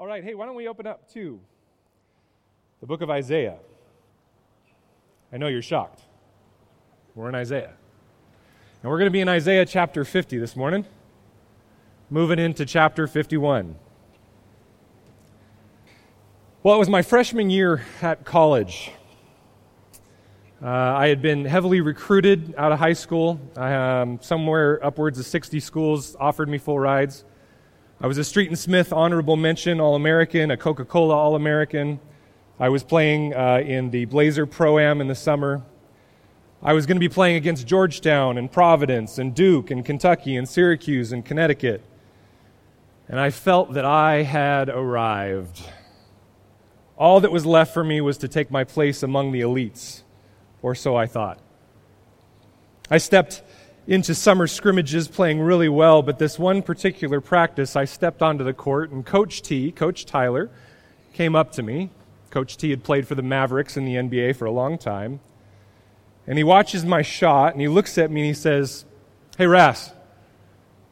All right, hey, why don't we open up to the book of Isaiah? I know you're shocked. We're in Isaiah. And we're going to be in Isaiah chapter 50 this morning, moving into chapter 51. Well, it was my freshman year at college. Uh, I had been heavily recruited out of high school. I, um, somewhere upwards of 60 schools offered me full rides. I was a Street and Smith honorable mention All American, a Coca Cola All American. I was playing uh, in the Blazer Pro Am in the summer. I was going to be playing against Georgetown and Providence and Duke and Kentucky and Syracuse and Connecticut. And I felt that I had arrived. All that was left for me was to take my place among the elites, or so I thought. I stepped into summer scrimmages playing really well, but this one particular practice, I stepped onto the court, and Coach T, Coach Tyler, came up to me. Coach T had played for the Mavericks in the NBA for a long time. And he watches my shot, and he looks at me and he says, Hey, Ras,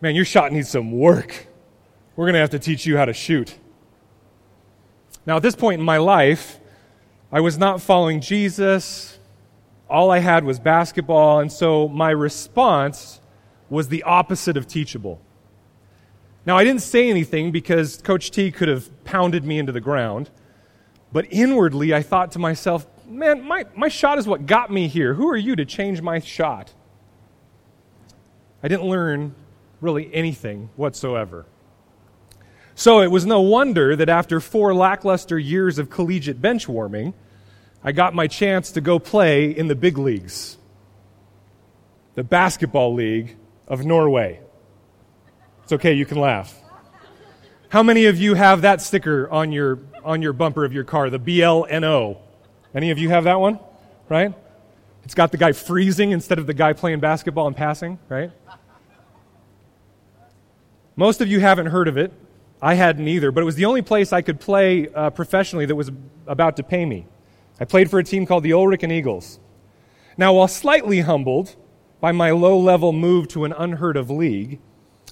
man, your shot needs some work. We're going to have to teach you how to shoot. Now, at this point in my life, I was not following Jesus all I had was basketball, and so my response was the opposite of teachable. Now, I didn't say anything because Coach T could have pounded me into the ground, but inwardly I thought to myself, man, my, my shot is what got me here. Who are you to change my shot? I didn't learn really anything whatsoever. So it was no wonder that after four lackluster years of collegiate bench warming, I got my chance to go play in the big leagues, the basketball league of Norway. It's okay, you can laugh. How many of you have that sticker on your, on your bumper of your car, the BLNO? Any of you have that one? Right? It's got the guy freezing instead of the guy playing basketball and passing, right? Most of you haven't heard of it. I hadn't either, but it was the only place I could play uh, professionally that was about to pay me. I played for a team called the Ulriken Eagles. Now, while slightly humbled by my low level move to an unheard of league,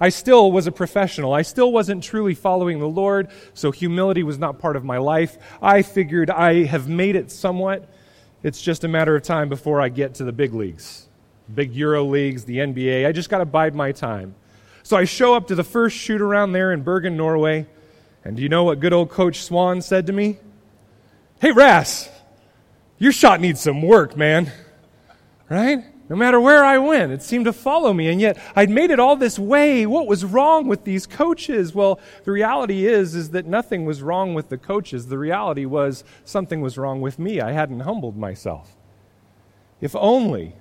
I still was a professional. I still wasn't truly following the Lord, so humility was not part of my life. I figured I have made it somewhat. It's just a matter of time before I get to the big leagues, big Euro leagues, the NBA. I just got to bide my time. So I show up to the first shoot around there in Bergen, Norway, and do you know what good old Coach Swan said to me? Hey, Ras, your shot needs some work, man. Right? No matter where I went, it seemed to follow me. And yet I'd made it all this way. What was wrong with these coaches? Well, the reality is, is that nothing was wrong with the coaches. The reality was something was wrong with me. I hadn't humbled myself. If only,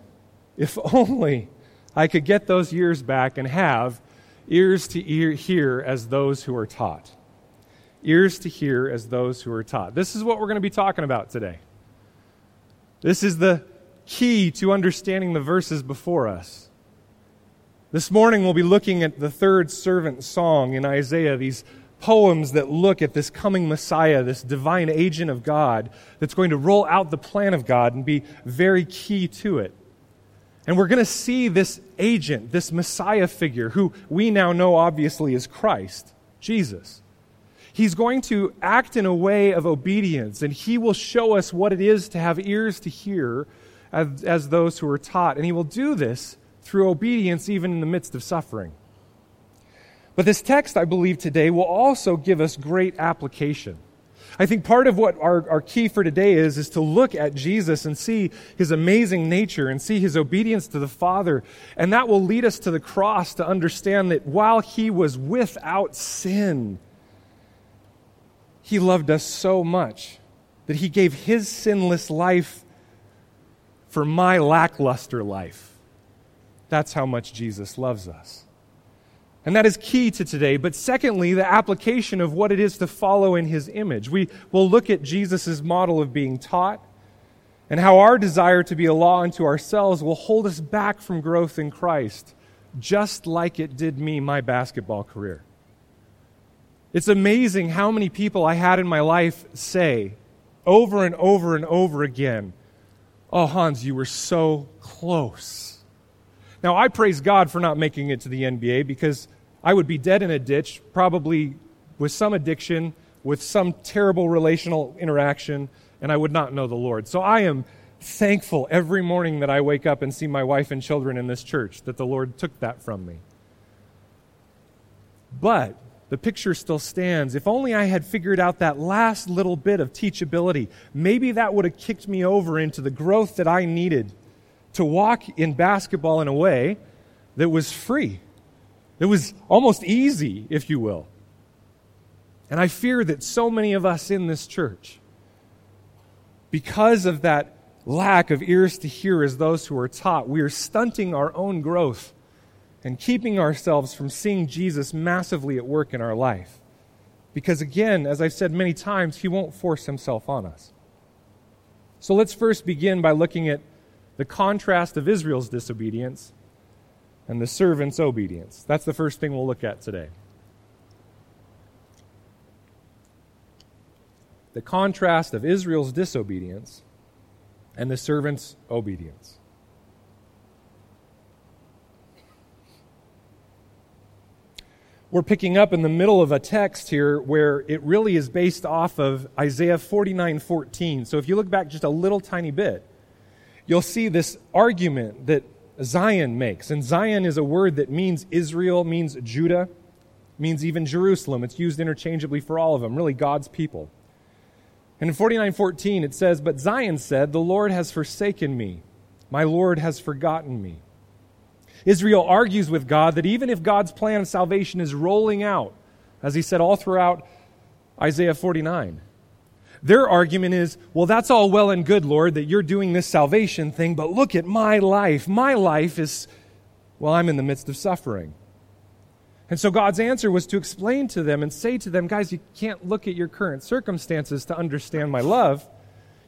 if only I could get those years back and have ears to ear, hear as those who are taught. Ears to hear as those who are taught. This is what we're going to be talking about today. This is the key to understanding the verses before us. This morning we'll be looking at the third servant song in Isaiah, these poems that look at this coming Messiah, this divine agent of God that's going to roll out the plan of God and be very key to it. And we're going to see this agent, this Messiah figure, who we now know obviously is Christ, Jesus. He's going to act in a way of obedience, and he will show us what it is to have ears to hear as, as those who are taught. And he will do this through obedience, even in the midst of suffering. But this text, I believe, today will also give us great application. I think part of what our, our key for today is, is to look at Jesus and see his amazing nature and see his obedience to the Father. And that will lead us to the cross to understand that while he was without sin, he loved us so much that he gave his sinless life for my lackluster life. That's how much Jesus loves us. And that is key to today. But secondly, the application of what it is to follow in his image. We will look at Jesus' model of being taught and how our desire to be a law unto ourselves will hold us back from growth in Christ, just like it did me my basketball career. It's amazing how many people I had in my life say over and over and over again, Oh, Hans, you were so close. Now, I praise God for not making it to the NBA because I would be dead in a ditch, probably with some addiction, with some terrible relational interaction, and I would not know the Lord. So I am thankful every morning that I wake up and see my wife and children in this church that the Lord took that from me. But the picture still stands. If only I had figured out that last little bit of teachability, maybe that would have kicked me over into the growth that I needed to walk in basketball in a way that was free. It was almost easy, if you will. And I fear that so many of us in this church, because of that lack of ears to hear as those who are taught, we are stunting our own growth and keeping ourselves from seeing Jesus massively at work in our life. Because again, as I've said many times, he won't force himself on us. So let's first begin by looking at the contrast of Israel's disobedience and the servant's obedience. That's the first thing we'll look at today. The contrast of Israel's disobedience and the servant's obedience. We're picking up in the middle of a text here where it really is based off of Isaiah 49:14. So if you look back just a little tiny bit, you'll see this argument that Zion makes. And Zion is a word that means Israel, means Judah, means even Jerusalem. It's used interchangeably for all of them, really God's people. And in 49:14 it says, "But Zion said, the Lord has forsaken me. My Lord has forgotten me." Israel argues with God that even if God's plan of salvation is rolling out, as he said all throughout Isaiah 49, their argument is, well, that's all well and good, Lord, that you're doing this salvation thing, but look at my life. My life is, well, I'm in the midst of suffering. And so God's answer was to explain to them and say to them, guys, you can't look at your current circumstances to understand my love.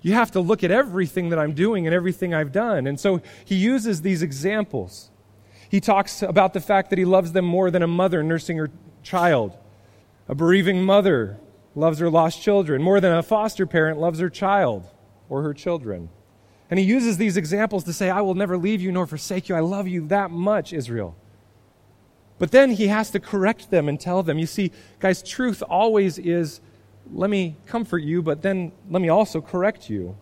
You have to look at everything that I'm doing and everything I've done. And so he uses these examples. He talks about the fact that he loves them more than a mother nursing her child. A bereaving mother loves her lost children more than a foster parent loves her child or her children. And he uses these examples to say, I will never leave you nor forsake you. I love you that much, Israel. But then he has to correct them and tell them, you see, guys, truth always is, let me comfort you, but then let me also correct you.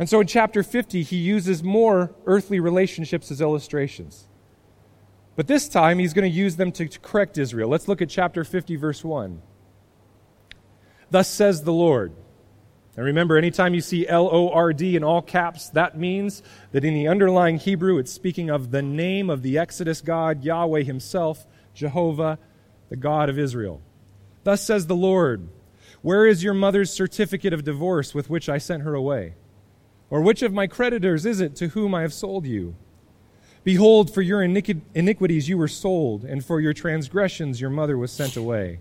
And so in chapter 50, he uses more earthly relationships as illustrations. But this time, he's going to use them to, correct Israel. Let's look at chapter 50, verse 1. Thus says the Lord. And remember, anytime you see L O R D in all caps, that means that in the underlying Hebrew, it's speaking of the name of the Exodus God, Yahweh Himself, Jehovah, the God of Israel. Thus says the Lord Where is your mother's certificate of divorce with which I sent her away? Or which of my creditors is it to whom I have sold you? Behold, for your iniquities you were sold, and for your transgressions your mother was sent away.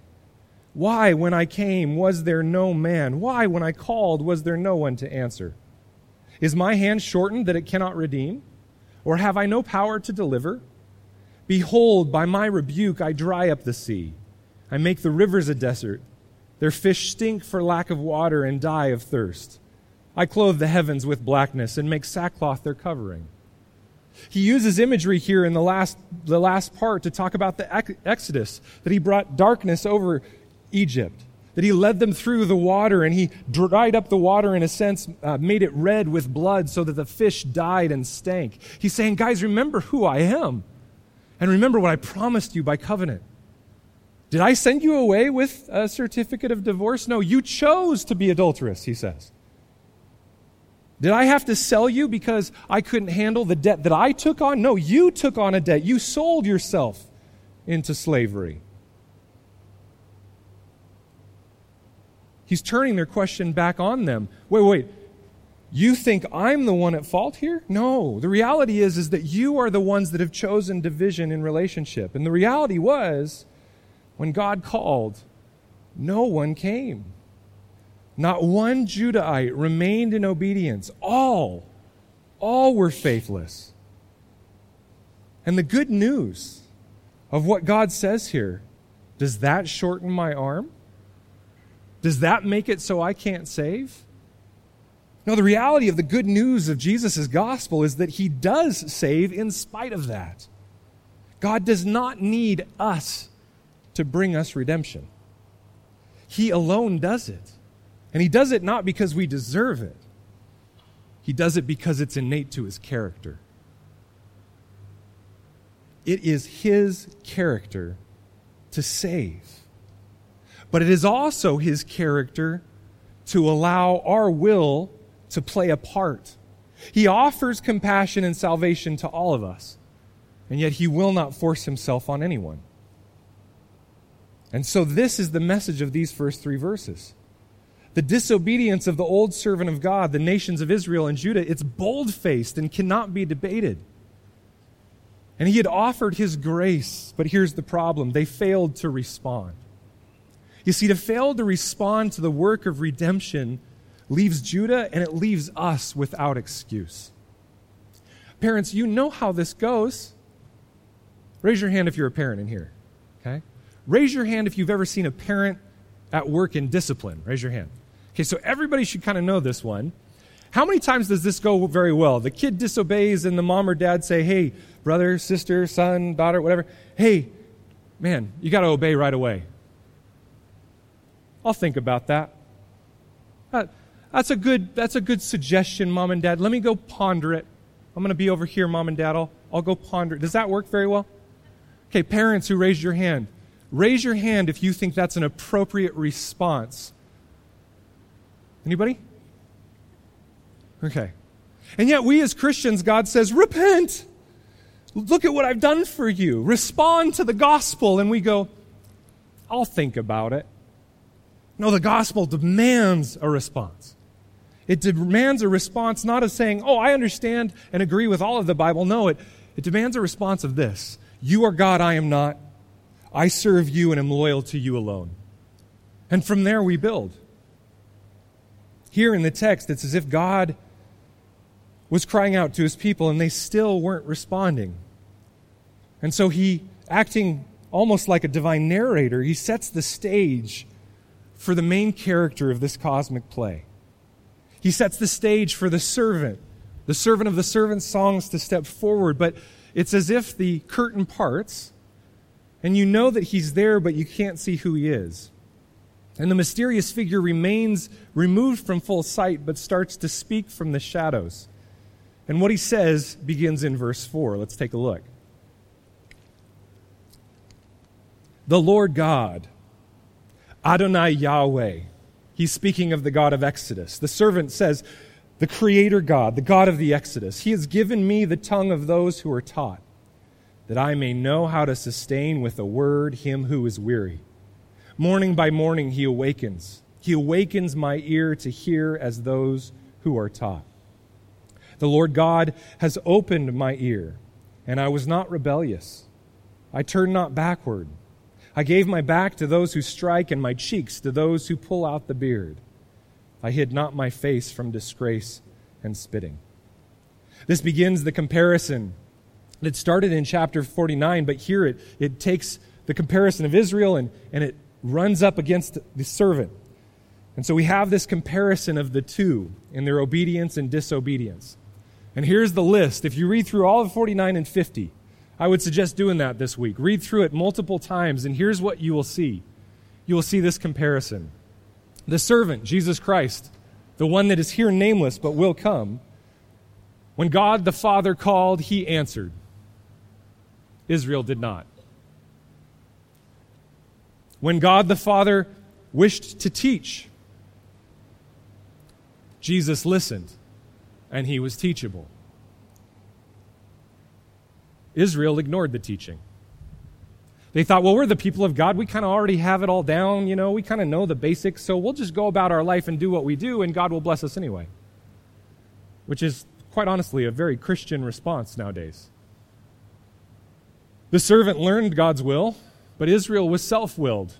Why, when I came, was there no man? Why, when I called, was there no one to answer? Is my hand shortened that it cannot redeem? Or have I no power to deliver? Behold, by my rebuke I dry up the sea. I make the rivers a desert. Their fish stink for lack of water and die of thirst. I clothe the heavens with blackness and make sackcloth their covering. He uses imagery here in the last, the last part to talk about the Exodus, that he brought darkness over Egypt, that he led them through the water and he dried up the water in a sense, uh, made it red with blood so that the fish died and stank. He's saying, guys, remember who I am and remember what I promised you by covenant. Did I send you away with a certificate of divorce? No, you chose to be adulterous, he says. Did I have to sell you because I couldn't handle the debt that I took on? No, you took on a debt. You sold yourself into slavery. He's turning their question back on them. Wait, wait. You think I'm the one at fault here? No. The reality is is that you are the ones that have chosen division in relationship. And the reality was when God called, no one came. Not one Judahite remained in obedience. All, all were faithless. And the good news of what God says here does that shorten my arm? Does that make it so I can't save? No, the reality of the good news of Jesus' gospel is that he does save in spite of that. God does not need us to bring us redemption. He alone does it. And He does it not because we deserve it, He does it because it's innate to His character. It is His character to save. But it is also His character to allow our will to play a part. He offers compassion and salvation to all of us, and yet He will not force Himself on anyone. And so, this is the message of these first three verses. The disobedience of the old servant of God, the nations of Israel and Judah, it's bold faced and cannot be debated. And he had offered his grace, but here's the problem they failed to respond. You see, to fail to respond to the work of redemption leaves Judah and it leaves us without excuse. Parents, you know how this goes. Raise your hand if you're a parent in here. Okay? Raise your hand if you've ever seen a parent at work in discipline. Raise your hand. Okay, so everybody should kind of know this one. How many times does this go very well? The kid disobeys and the mom or dad say, "Hey, brother, sister, son, daughter, whatever, hey, man, you got to obey right away." I'll think about that. that. That's a good that's a good suggestion, mom and dad. Let me go ponder it. I'm going to be over here, mom and dad. I'll, I'll go ponder it. Does that work very well? Okay, parents who raised your hand. Raise your hand if you think that's an appropriate response. Anybody? Okay. And yet, we as Christians, God says, repent. Look at what I've done for you. Respond to the gospel. And we go, I'll think about it. No, the gospel demands a response. It demands a response not of saying, oh, I understand and agree with all of the Bible. No, it, it demands a response of this You are God, I am not. I serve you and am loyal to you alone. And from there we build. Here in the text, it's as if God was crying out to his people and they still weren't responding. And so he, acting almost like a divine narrator, he sets the stage for the main character of this cosmic play. He sets the stage for the servant, the servant of the servant's songs to step forward, but it's as if the curtain parts and you know that he's there, but you can't see who he is. And the mysterious figure remains removed from full sight, but starts to speak from the shadows. And what he says begins in verse 4. Let's take a look. The Lord God, Adonai Yahweh. He's speaking of the God of Exodus. The servant says, The Creator God, the God of the Exodus. He has given me the tongue of those who are taught that I may know how to sustain with a word him who is weary. Morning by morning he awakens. He awakens my ear to hear as those who are taught. The Lord God has opened my ear, and I was not rebellious. I turned not backward. I gave my back to those who strike, and my cheeks to those who pull out the beard. I hid not my face from disgrace and spitting. This begins the comparison it started in chapter 49, but here it, it takes the comparison of Israel and, and it runs up against the servant. And so we have this comparison of the two in their obedience and disobedience. And here's the list. If you read through all of 49 and 50, I would suggest doing that this week. Read through it multiple times, and here's what you will see. You will see this comparison. The servant, Jesus Christ, the one that is here nameless but will come, when God the Father called, he answered. Israel did not. When God the Father wished to teach, Jesus listened and he was teachable. Israel ignored the teaching. They thought, well, we're the people of God. We kind of already have it all down. You know, we kind of know the basics. So we'll just go about our life and do what we do, and God will bless us anyway. Which is, quite honestly, a very Christian response nowadays. The servant learned God's will, but Israel was self willed.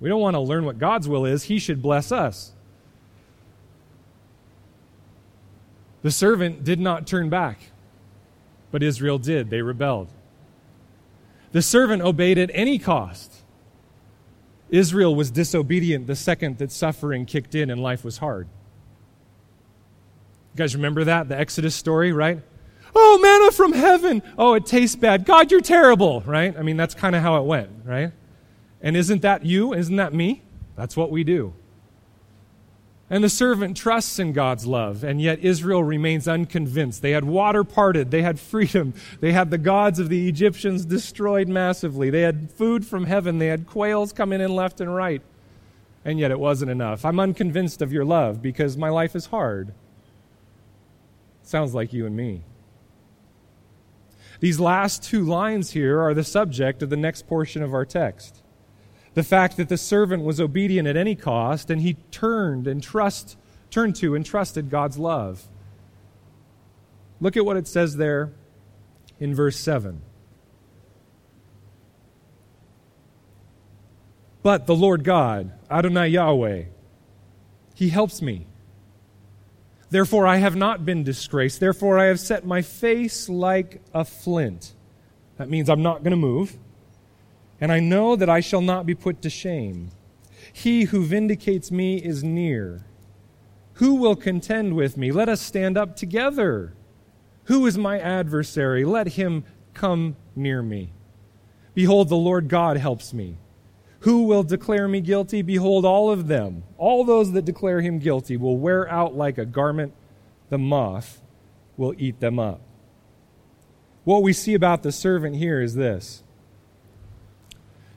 We don't want to learn what God's will is, He should bless us. The servant did not turn back, but Israel did. They rebelled. The servant obeyed at any cost. Israel was disobedient the second that suffering kicked in and life was hard. You guys remember that? The Exodus story, right? Oh, manna from heaven. Oh, it tastes bad. God, you're terrible, right? I mean, that's kind of how it went, right? And isn't that you? Isn't that me? That's what we do. And the servant trusts in God's love, and yet Israel remains unconvinced. They had water parted, they had freedom, they had the gods of the Egyptians destroyed massively, they had food from heaven, they had quails coming in left and right, and yet it wasn't enough. I'm unconvinced of your love because my life is hard. Sounds like you and me. These last two lines here are the subject of the next portion of our text the fact that the servant was obedient at any cost and he turned and trust turned to and trusted God's love. Look at what it says there in verse 7. But the Lord God, Adonai Yahweh, he helps me. Therefore I have not been disgraced. Therefore I have set my face like a flint. That means I'm not going to move and I know that I shall not be put to shame. He who vindicates me is near. Who will contend with me? Let us stand up together. Who is my adversary? Let him come near me. Behold, the Lord God helps me. Who will declare me guilty? Behold, all of them, all those that declare him guilty, will wear out like a garment. The moth will eat them up. What we see about the servant here is this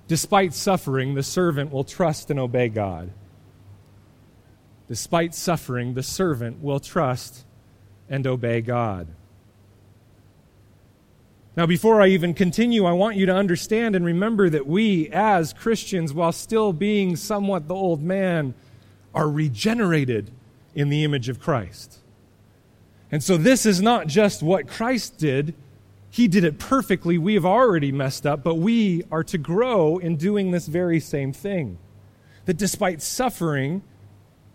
Despite suffering, the servant will trust and obey God. Despite suffering, the servant will trust and obey God. Now, before I even continue, I want you to understand and remember that we, as Christians, while still being somewhat the old man, are regenerated in the image of Christ. And so, this is not just what Christ did, he did it perfectly. We have already messed up, but we are to grow in doing this very same thing. That despite suffering,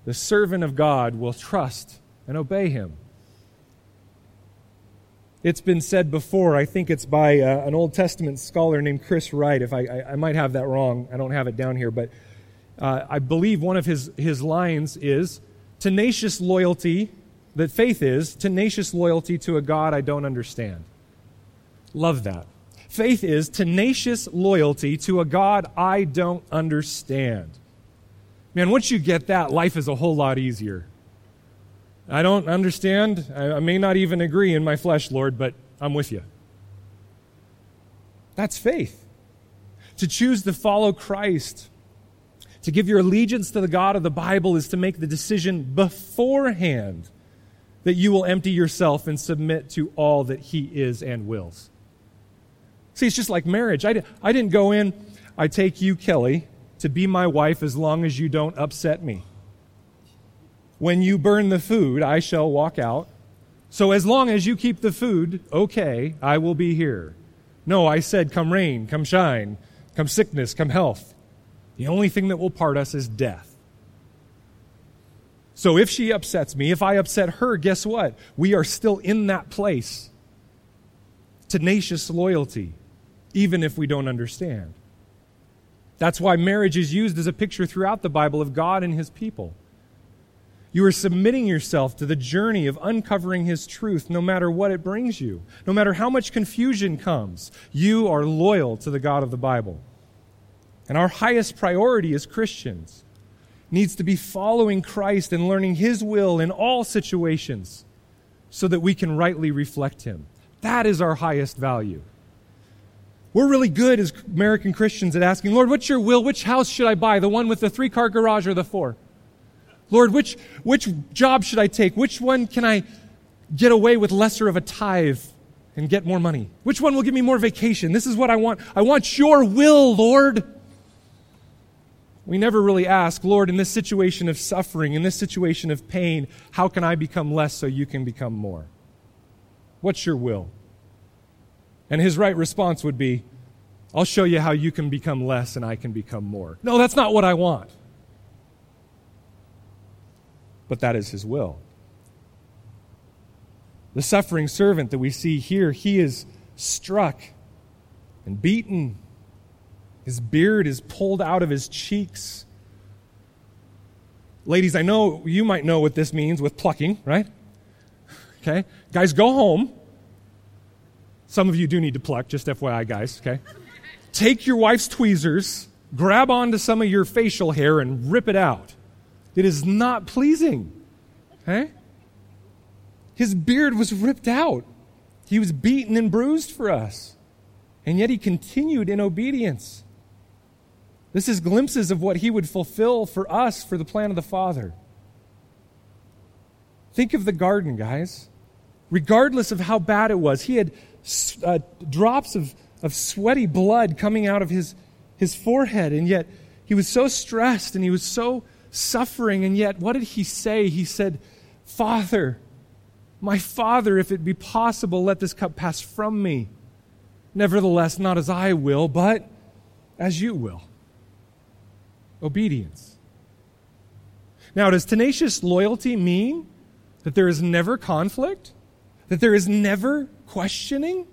the servant of God will trust and obey him. It's been said before, I think it's by uh, an Old Testament scholar named Chris Wright. If I, I, I, might have that wrong, I don't have it down here, but uh, I believe one of his, his lines is tenacious loyalty, that faith is tenacious loyalty to a God I don't understand. Love that. Faith is tenacious loyalty to a God I don't understand. Man, once you get that, life is a whole lot easier. I don't understand. I, may not even agree in my flesh, Lord, but I'm with you. That's faith. To choose to follow Christ, to give your allegiance to the God of the Bible, is to make the decision beforehand that you will empty yourself and submit to all that He is and wills. See, it's just like marriage. I, I didn't go in, I take you, Kelly, to be my wife as long as you don't upset me. When you burn the food, I shall walk out. So as long as you keep the food, okay, I will be here. No, I said, come rain, come shine, come sickness, come health. The only thing that will part us is death. So if she upsets me, if I upset her, guess what? We are still in that place. Tenacious loyalty even if we don't understand. That's why marriage is used as a picture throughout the Bible of God and his people. You are submitting yourself to the journey of uncovering his truth no matter what it brings you. No matter how much confusion comes, you are loyal to the God of the Bible. And our highest priority as Christians needs to be following Christ and learning his will in all situations so that we can rightly reflect him. That is our highest value. We're really good as American Christians at asking, Lord, what's your will? Which house should I buy? The one with the three car garage or the four? Lord, which, which job should I take? Which one can I get away with lesser of a tithe and get more money? Which one will give me more vacation? This is what I want. I want your will, Lord. We never really ask, Lord, in this situation of suffering, in this situation of pain, how can I become less so you can become more? What's your will? And his right response would be, I'll show you how you can become less and I can become more. No, that's not what I want. But that is his will. The suffering servant that we see here, he is struck and beaten. His beard is pulled out of his cheeks. Ladies, I know you might know what this means with plucking, right? Okay? Guys, go home some of you do need to pluck, just FYI, guys, okay? Take your wife's tweezers grab onto some of your facial hair and rip it out. It is not pleasing. Okay? His beard was ripped out. He was beaten and bruised for us. And yet he continued in obedience. This is glimpses of what he would fulfill for us for the plan of the Father. Think of the garden, guys. Regardless of how bad it was, he had uh, drops of, of sweaty blood coming out of his, his forehead, and yet he was so stressed and he was so suffering, and yet what did he say? He said, Father, my Father, if it be possible, let this cup pass from me. Nevertheless, not as I will, but as you will. Obedience. Now, does tenacious loyalty mean that there is never conflict? That there is never questioning?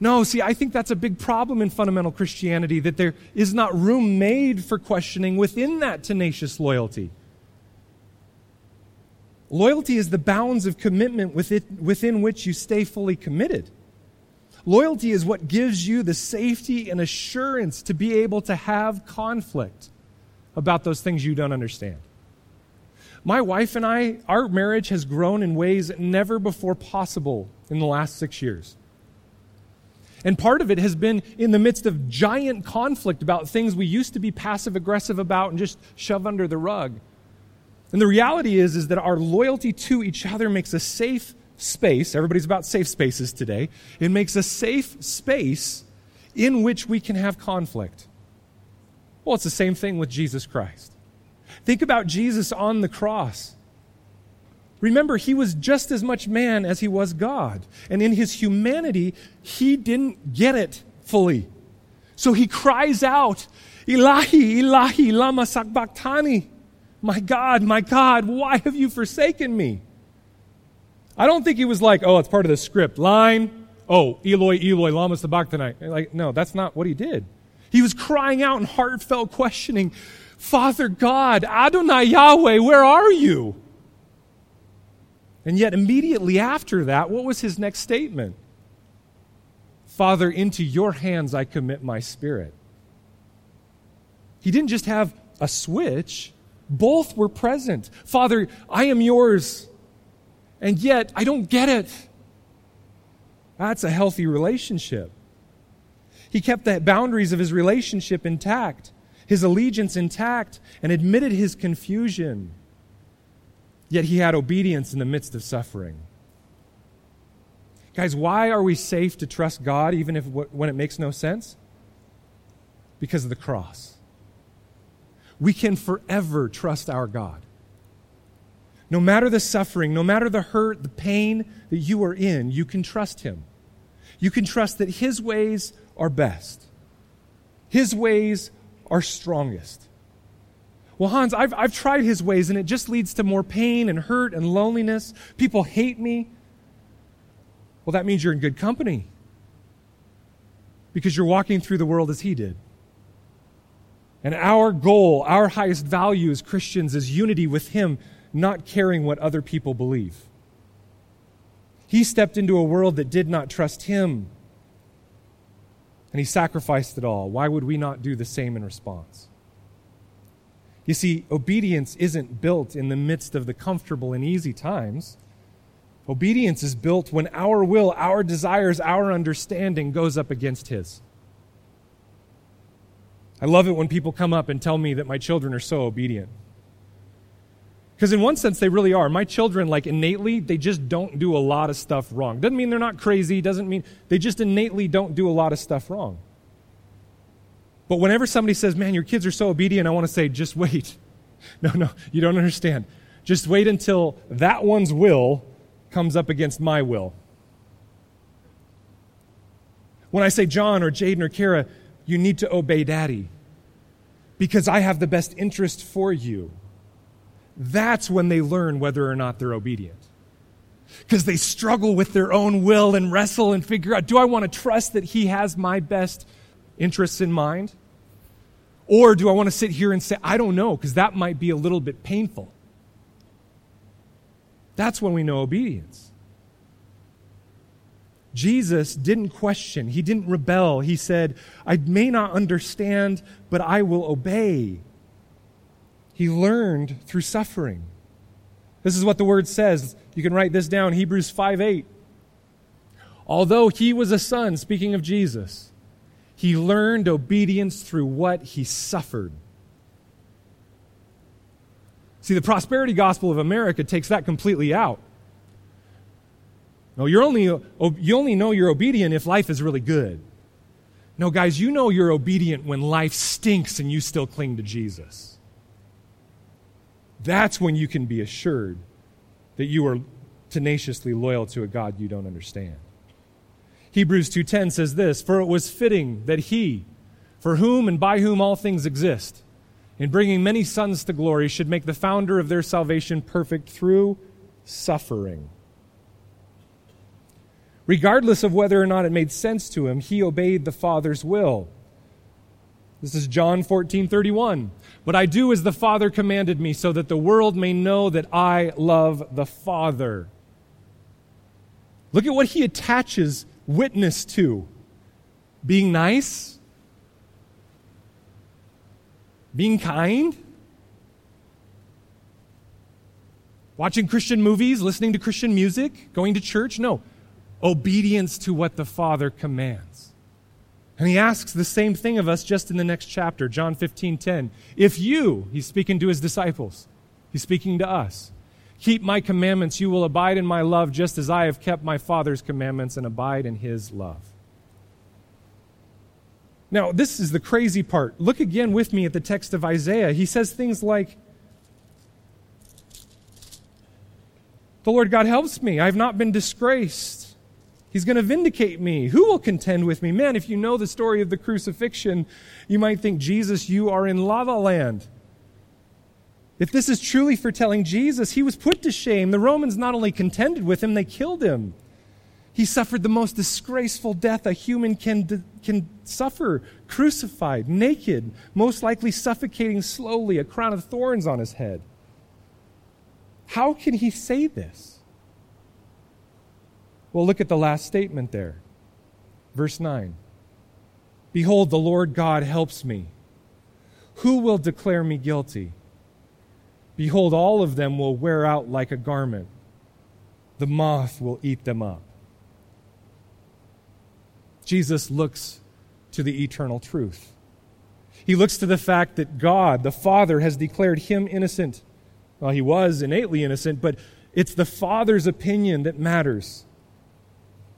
No, see, I think that's a big problem in fundamental Christianity, that there is not room made for questioning within that tenacious loyalty. Loyalty is the bounds of commitment within which you stay fully committed. Loyalty is what gives you the safety and assurance to be able to have conflict about those things you don't understand. My wife and I, our marriage has grown in ways never before possible in the last six years. And part of it has been in the midst of giant conflict about things we used to be passive aggressive about and just shove under the rug. And the reality is, is that our loyalty to each other makes a safe space. Everybody's about safe spaces today. It makes a safe space in which we can have conflict. Well, it's the same thing with Jesus Christ. Think about Jesus on the cross. Remember, he was just as much man as he was God. And in his humanity, he didn't get it fully. So he cries out, Ilahi, Ilahi, lama sabachthani. My God, my God, why have you forsaken me? I don't think he was like, oh, it's part of the script. Line, oh, Eloi, Eloi, lama sabachthani. Like, no, that's not what he did. He was crying out in heartfelt questioning, Father God, Adonai Yahweh, where are you? And yet, immediately after that, what was his next statement? Father, into your hands I commit my spirit. He didn't just have a switch, both were present. Father, I am yours, and yet I don't get it. That's a healthy relationship. He kept the boundaries of his relationship intact, his allegiance intact, and admitted his confusion. Yet he had obedience in the midst of suffering. Guys, why are we safe to trust God even if when it makes no sense? Because of the cross. We can forever trust our God. No matter the suffering, no matter the hurt, the pain that you are in, you can trust him. You can trust that his ways are best. His ways are strongest. Well, Hans, I've, I've tried his ways and it just leads to more pain and hurt and loneliness. People hate me. Well, that means you're in good company because you're walking through the world as he did. And our goal, our highest value as Christians is unity with him, not caring what other people believe. He stepped into a world that did not trust him, and he sacrificed it all. Why would we not do the same in response? You see, obedience isn't built in the midst of the comfortable and easy times. Obedience is built when our will, our desires, our understanding goes up against His. I love it when people come up and tell me that my children are so obedient. Because in one sense, they really are. My children, like innately, they just don't do a lot of stuff wrong. Doesn't mean they're not crazy, doesn't mean they just innately don't do a lot of stuff wrong. But whenever somebody says, man, your kids are so obedient, I want to say, just wait. No, no, you don't understand. Just wait until that one's will comes up against my will. When I say John or Jaden or Kara, you need to obey daddy because I have the best interest for you. That's when they learn whether or not they're obedient. Because they struggle with their own will and wrestle and figure out do I want to trust that he has my best interests in mind? Or do I want to sit here and say, I don't know, because that might be a little bit painful? That's when we know obedience. Jesus didn't question, he didn't rebel. He said, I may not understand, but I will obey. He learned through suffering. This is what the word says. You can write this down Hebrews 5 8. Although he was a son, speaking of Jesus, he learned obedience through what he suffered. See, the prosperity gospel of America takes that completely out. No, you're only, you only know you're obedient if life is really good. No, guys, you know you're obedient when life stinks and you still cling to Jesus. That's when you can be assured that you are tenaciously loyal to a God you don't understand. Hebrews 2:10 says this, "For it was fitting that he, for whom and by whom all things exist, in bringing many sons to glory, should make the founder of their salvation perfect through suffering." Regardless of whether or not it made sense to him, he obeyed the Father's will. This is John 14, 31. But I do as the Father commanded me, so that the world may know that I love the Father. Look at what he attaches witness to being nice, being kind, watching Christian movies, listening to Christian music, going to church. No, obedience to what the Father commands. And he asks the same thing of us just in the next chapter, John 15 10. If you, he's speaking to his disciples, he's speaking to us, keep my commandments, you will abide in my love, just as I have kept my Father's commandments and abide in his love. Now, this is the crazy part. Look again with me at the text of Isaiah. He says things like, The Lord God helps me. I have not been disgraced. He's going to vindicate me. Who will contend with me? Man, if you know the story of the crucifixion, you might think, Jesus, you are in lava land. If this is truly foretelling Jesus, he was put to shame. The Romans not only contended with him, they killed him. He suffered the most disgraceful death a human can, can suffer crucified, naked, most likely suffocating slowly, a crown of thorns on his head. How can he say this? Well, look at the last statement there. Verse 9 Behold, the Lord God helps me. Who will declare me guilty? Behold, all of them will wear out like a garment, the moth will eat them up. Jesus looks to the eternal truth. He looks to the fact that God, the Father, has declared him innocent. Well, he was innately innocent, but it's the Father's opinion that matters.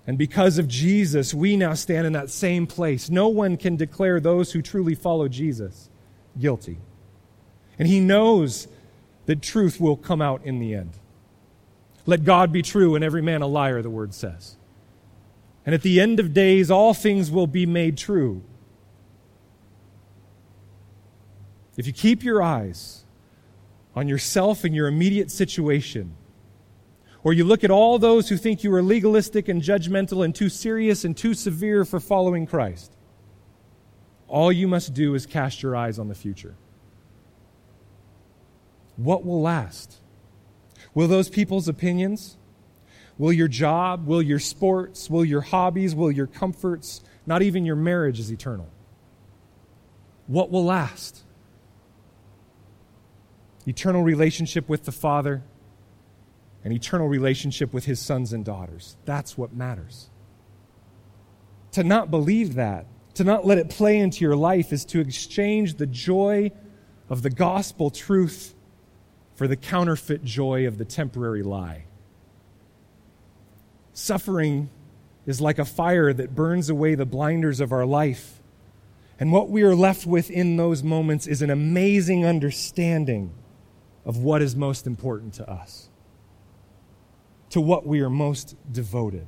And because of Jesus, we now stand in that same place. No one can declare those who truly follow Jesus guilty. And he knows that truth will come out in the end. Let God be true and every man a liar, the word says. And at the end of days, all things will be made true. If you keep your eyes on yourself and your immediate situation, or you look at all those who think you are legalistic and judgmental and too serious and too severe for following Christ. All you must do is cast your eyes on the future. What will last? Will those people's opinions? Will your job? Will your sports? Will your hobbies? Will your comforts? Not even your marriage is eternal. What will last? Eternal relationship with the Father an eternal relationship with his sons and daughters. That's what matters. To not believe that, to not let it play into your life, is to exchange the joy of the gospel truth for the counterfeit joy of the temporary lie. Suffering is like a fire that burns away the blinders of our life. And what we are left with in those moments is an amazing understanding of what is most important to us to what we are most devoted.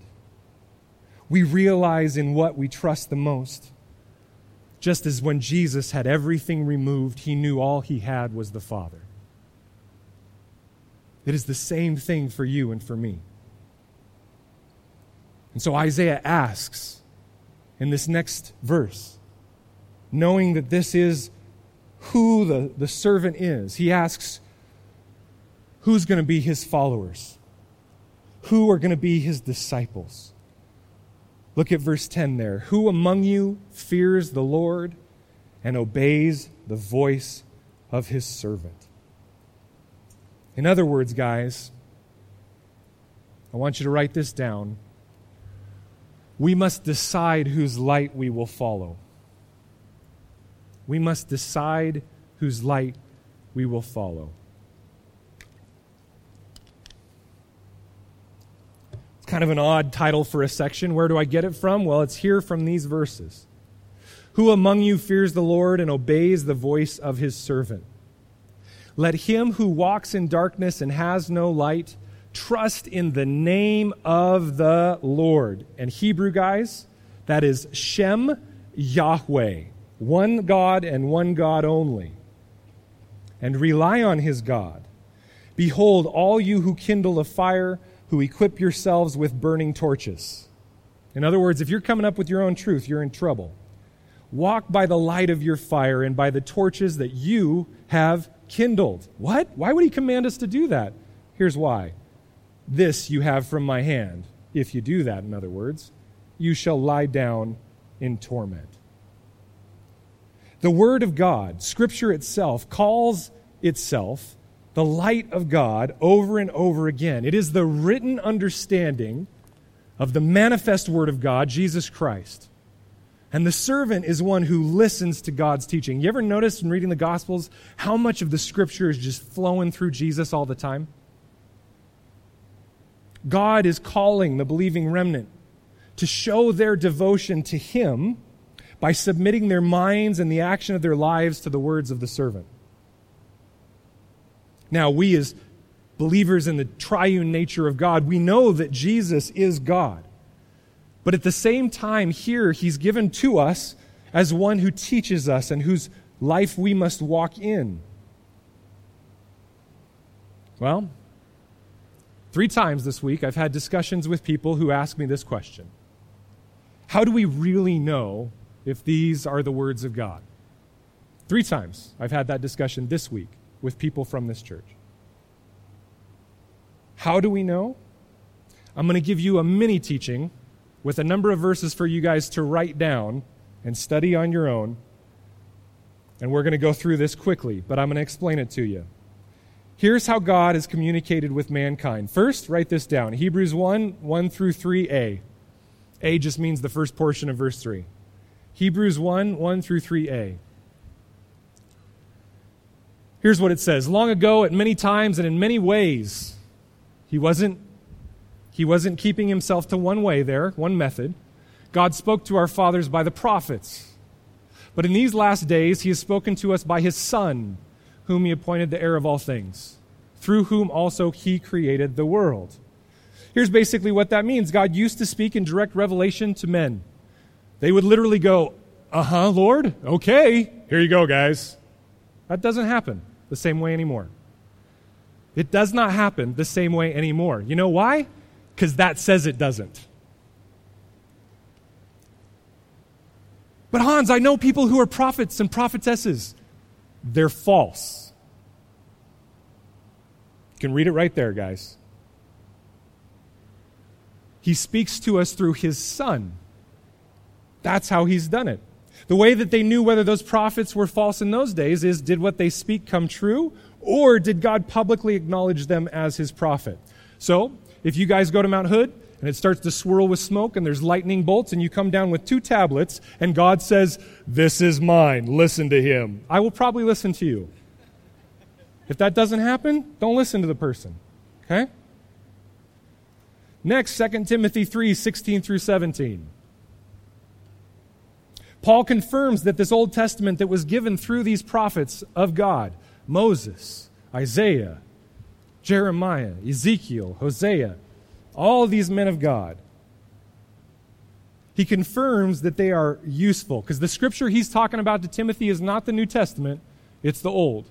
We realize in what we trust the most. Just as when Jesus had everything removed, he knew all he had was the Father. It is the same thing for you and for me. And so Isaiah asks in this next verse, knowing that this is who the, the servant is, he asks, who's going to be his followers? who are going to be his disciples. Look at verse 10 there. Who among you fears the Lord and obeys the voice of his servant? In other words, guys, I want you to write this down. We must decide whose light we will follow. We must decide whose light we will follow. It's kind of an odd title for a section. Where do I get it from? Well, it's here from these verses. Who among you fears the Lord and obeys the voice of his servant? Let him who walks in darkness and has no light trust in the name of the Lord. And Hebrew guys, that is Shem Yahweh, one God and one God only. And rely on his God. Behold, all you who kindle a fire, who equip yourselves with burning torches. In other words, if you're coming up with your own truth, you're in trouble. Walk by the light of your fire and by the torches that you have kindled. What? Why would he command us to do that? Here's why. This you have from my hand. If you do that, in other words, you shall lie down in torment. The Word of God, Scripture itself, calls itself the light of God over and over again. It is the written understanding of the manifest Word of God, Jesus Christ. And the servant is one who listens to God's teaching. You ever notice in reading the Gospels how much of the Scripture is just flowing through Jesus all the time? God is calling the believing remnant to show their devotion to Him by submitting their minds and the action of their lives to the words of the servant. Now, we as believers in the triune nature of God, we know that Jesus is God. But at the same time, here, he's given to us as one who teaches us and whose life we must walk in. Well, three times this week, I've had discussions with people who ask me this question How do we really know if these are the words of God? Three times I've had that discussion this week with people from this church. How do we know? I'm going to give you a mini teaching with a number of verses for you guys to write down and study on your own. And we're going to go through this quickly, but I'm going to explain it to you. Here's how God has communicated with mankind. First, write this down Hebrews 1 1 through 3a. A just means the first portion of verse 3. Hebrews 1 1 through 3a. Here's what it says Long ago, at many times and in many ways, he wasn't, he wasn't keeping himself to one way there, one method. God spoke to our fathers by the prophets. But in these last days, he has spoken to us by his Son, whom he appointed the heir of all things, through whom also he created the world. Here's basically what that means God used to speak in direct revelation to men. They would literally go, Uh huh, Lord, okay, here you go, guys. That doesn't happen the same way anymore. It does not happen the same way anymore. You know why? Because that says it doesn't. But Hans, I know people who are prophets and prophetesses. They're false. You can read it right there, guys. He speaks to us through his son. That's how he's done it. The way that they knew whether those prophets were false in those days is did what they speak come true, or did God publicly acknowledge them as his prophet? So, if you guys go to Mount Hood and it starts to swirl with smoke and there's lightning bolts and you come down with two tablets and God says, This is mine, listen to him, I will probably listen to you. If that doesn't happen, don't listen to the person. Okay? Next, 2 Timothy 3 16 through 17. Paul confirms that this Old Testament that was given through these prophets of God, Moses, Isaiah, Jeremiah, Ezekiel, Hosea, all these men of God, he confirms that they are useful because the scripture he's talking about to Timothy is not the New Testament, it's the Old.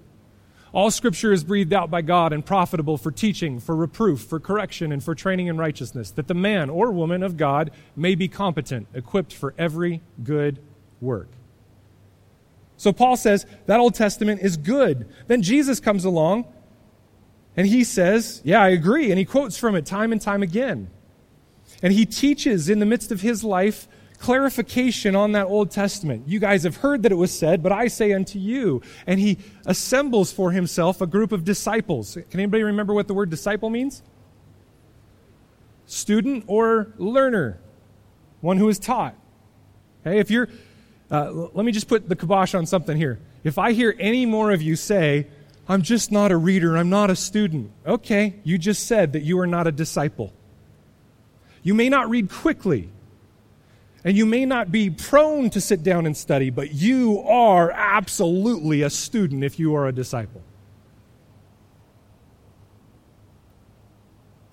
All scripture is breathed out by God and profitable for teaching, for reproof, for correction, and for training in righteousness, that the man or woman of God may be competent, equipped for every good work. So Paul says that Old Testament is good. Then Jesus comes along and he says, Yeah, I agree. And he quotes from it time and time again. And he teaches in the midst of his life clarification on that Old Testament. You guys have heard that it was said, but I say unto you. And he assembles for himself a group of disciples. Can anybody remember what the word disciple means? Student or learner, one who is taught. Okay, if you're, uh, let me just put the kibosh on something here. If I hear any more of you say, I'm just not a reader, I'm not a student, okay, you just said that you are not a disciple. You may not read quickly, and you may not be prone to sit down and study, but you are absolutely a student if you are a disciple.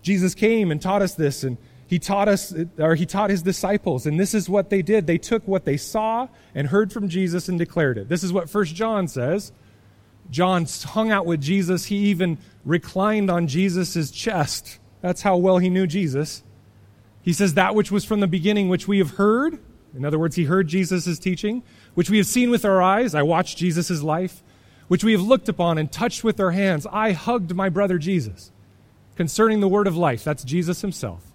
Jesus came and taught us this, and he taught us, or he taught his disciples, and this is what they did. They took what they saw and heard from Jesus and declared it. This is what First John says. John hung out with Jesus. He even reclined on Jesus' chest. That's how well he knew Jesus. He says, That which was from the beginning, which we have heard. In other words, he heard Jesus' teaching, which we have seen with our eyes. I watched Jesus' life, which we have looked upon and touched with our hands. I hugged my brother Jesus. Concerning the word of life, that's Jesus himself.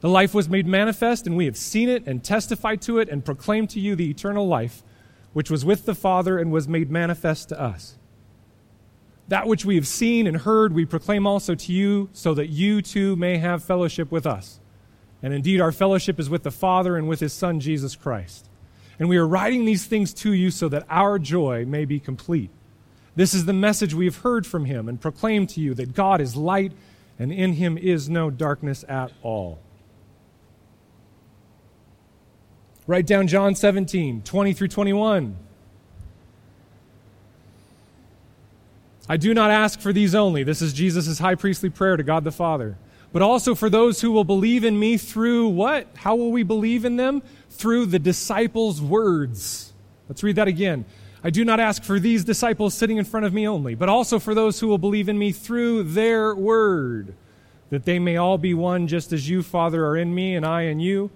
The life was made manifest, and we have seen it and testified to it and proclaimed to you the eternal life, which was with the Father and was made manifest to us. That which we have seen and heard, we proclaim also to you, so that you too may have fellowship with us. And indeed, our fellowship is with the Father and with his Son, Jesus Christ. And we are writing these things to you so that our joy may be complete. This is the message we have heard from him and proclaimed to you that God is light, and in him is no darkness at all. Write down John 17, 20 through 21. I do not ask for these only. This is Jesus' high priestly prayer to God the Father. But also for those who will believe in me through what? How will we believe in them? Through the disciples' words. Let's read that again. I do not ask for these disciples sitting in front of me only, but also for those who will believe in me through their word, that they may all be one, just as you, Father, are in me and I in you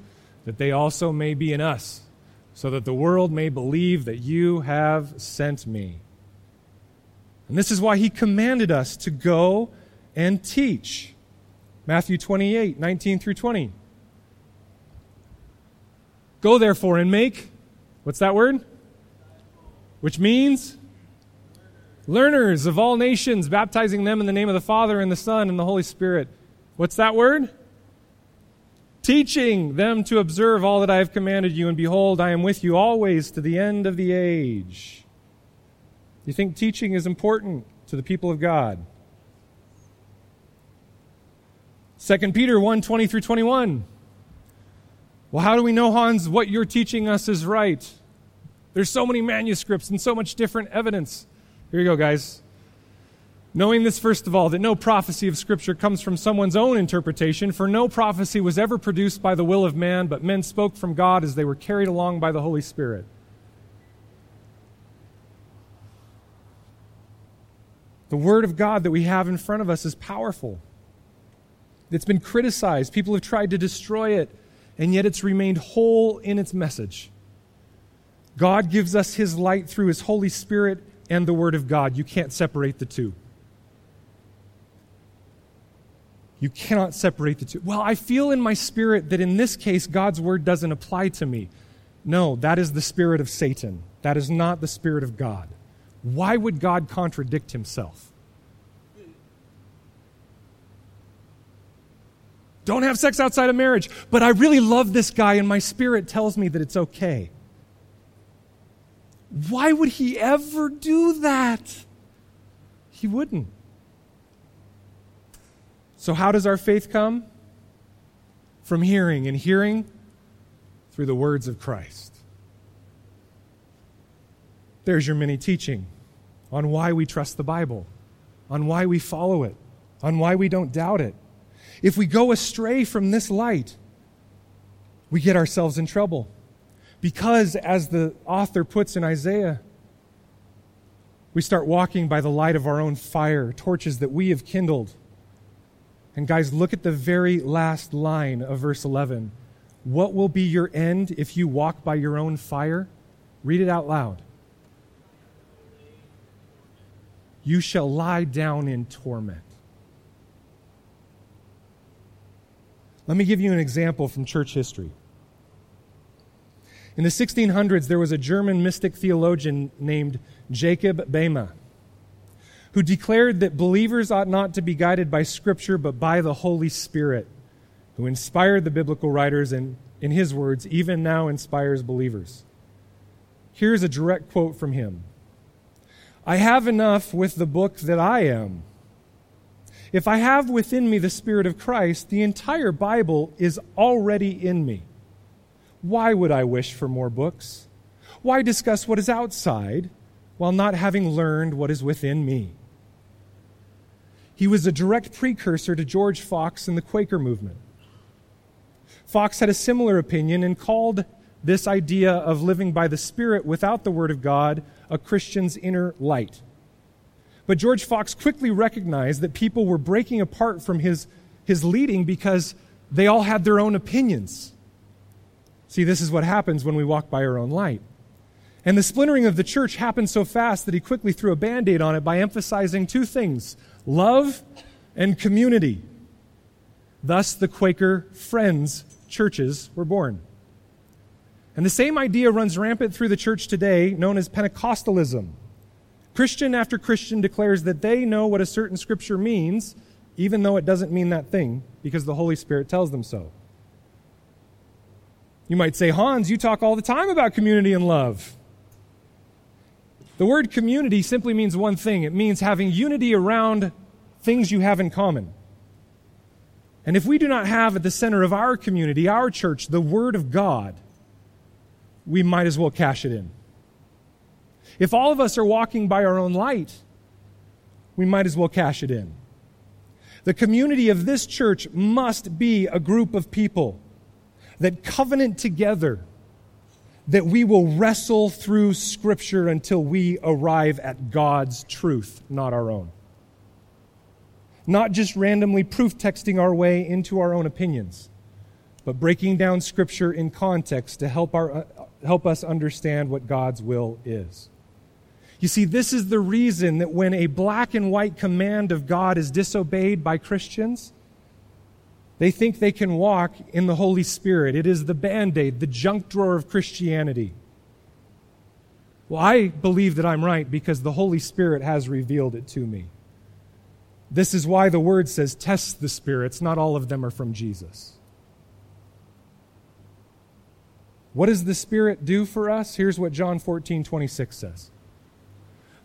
that they also may be in us, so that the world may believe that you have sent me. And this is why he commanded us to go and teach. Matthew 28, 19 through 20. Go therefore and make, what's that word? Which means learners of all nations, baptizing them in the name of the Father and the Son and the Holy Spirit. What's that word? teaching them to observe all that I have commanded you, and behold, I am with you always to the end of the age. You think teaching is important to the people of God? 2 Peter 1 20 through 21. Well, how do we know, Hans, what you're teaching us is right? There's so many manuscripts and so much different evidence. Here you go, guys. Knowing this, first of all, that no prophecy of Scripture comes from someone's own interpretation, for no prophecy was ever produced by the will of man, but men spoke from God as they were carried along by the Holy Spirit. The Word of God that we have in front of us is powerful. It's been criticized, people have tried to destroy it, and yet it's remained whole in its message. God gives us His light through His Holy Spirit and the Word of God. You can't separate the two. You cannot separate the two. Well, I feel in my spirit that in this case, God's word doesn't apply to me. No, that is the spirit of Satan. That is not the spirit of God. Why would God contradict himself? Don't have sex outside of marriage, but I really love this guy and my spirit tells me that it's okay. Why would he ever do that? He wouldn't. So, how does our faith come? From hearing, and hearing through the words of Christ. There's your mini teaching on why we trust the Bible, on why we follow it, on why we don't doubt it. If we go astray from this light, we get ourselves in trouble. Because, as the author puts in Isaiah, we start walking by the light of our own fire, torches that we have kindled and guys, look at the very last line of verse 11. What will be your end if you walk by your own fire? Read it out loud. You shall lie down in torment. Let me give you an example from church history. In the 1600s, there was a German mystic theologian named Jacob Boehme who declared that believers ought not to be guided by Scripture but by the Holy Spirit, who inspired the biblical writers and, in his words, even now inspires believers. Here's a direct quote from him I have enough with the book that I am. If I have within me the Spirit of Christ, the entire Bible is already in me. Why would I wish for more books? Why discuss what is outside while not having learned what is within me? He was a direct precursor to George Fox and the Quaker movement. Fox had a similar opinion and called this idea of living by the Spirit without the Word of God a Christian's inner light. But George Fox quickly recognized that people were breaking apart from his, his leading because they all had their own opinions. See, this is what happens when we walk by our own light. And the splintering of the church happened so fast that he quickly threw a band aid on it by emphasizing two things love and community. Thus, the Quaker Friends churches were born. And the same idea runs rampant through the church today, known as Pentecostalism. Christian after Christian declares that they know what a certain scripture means, even though it doesn't mean that thing, because the Holy Spirit tells them so. You might say, Hans, you talk all the time about community and love. The word community simply means one thing it means having unity around things you have in common. And if we do not have at the center of our community, our church, the Word of God, we might as well cash it in. If all of us are walking by our own light, we might as well cash it in. The community of this church must be a group of people that covenant together that we will wrestle through Scripture until we arrive at God's truth, not our own. Not just randomly proof texting our way into our own opinions, but breaking down Scripture in context to help, our, help us understand what God's will is. You see, this is the reason that when a black and white command of God is disobeyed by Christians, they think they can walk in the Holy Spirit. It is the band aid, the junk drawer of Christianity. Well, I believe that I'm right because the Holy Spirit has revealed it to me. This is why the word says, test the spirits. Not all of them are from Jesus. What does the Spirit do for us? Here's what John 14, 26 says.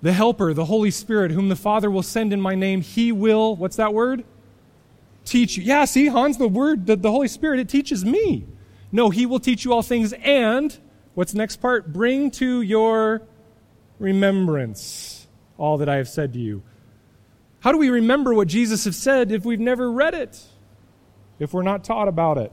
The Helper, the Holy Spirit, whom the Father will send in my name, he will, what's that word? teach you. Yeah, see, Hans, the word, the, the Holy Spirit, it teaches me. No, he will teach you all things and, what's the next part? Bring to your remembrance all that I have said to you. How do we remember what Jesus has said if we've never read it? If we're not taught about it?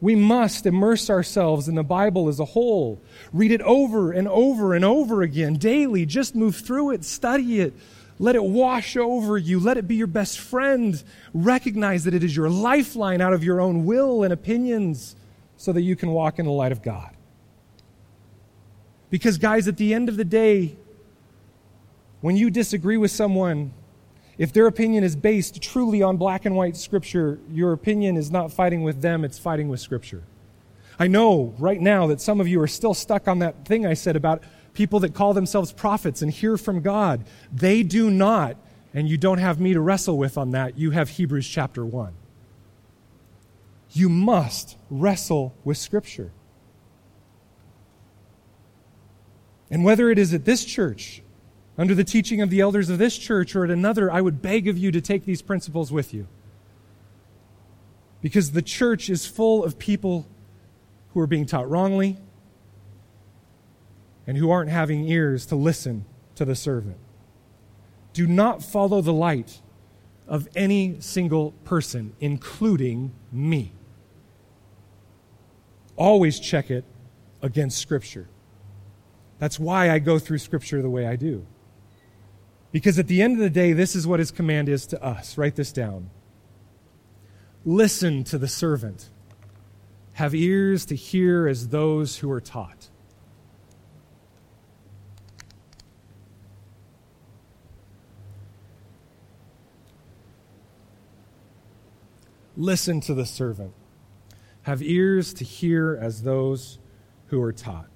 We must immerse ourselves in the Bible as a whole. Read it over and over and over again daily. Just move through it, study it, let it wash over you. Let it be your best friend. Recognize that it is your lifeline out of your own will and opinions so that you can walk in the light of God. Because, guys, at the end of the day, when you disagree with someone, if their opinion is based truly on black and white scripture, your opinion is not fighting with them, it's fighting with scripture. I know right now that some of you are still stuck on that thing I said about people that call themselves prophets and hear from God. They do not, and you don't have me to wrestle with on that. You have Hebrews chapter 1. You must wrestle with Scripture. And whether it is at this church, under the teaching of the elders of this church, or at another, I would beg of you to take these principles with you. Because the church is full of people who are being taught wrongly, and who aren't having ears to listen to the servant. Do not follow the light of any single person, including me. Always check it against Scripture. That's why I go through Scripture the way I do. Because at the end of the day, this is what his command is to us. Write this down. Listen to the servant. Have ears to hear as those who are taught. Listen to the servant. Have ears to hear as those who are taught.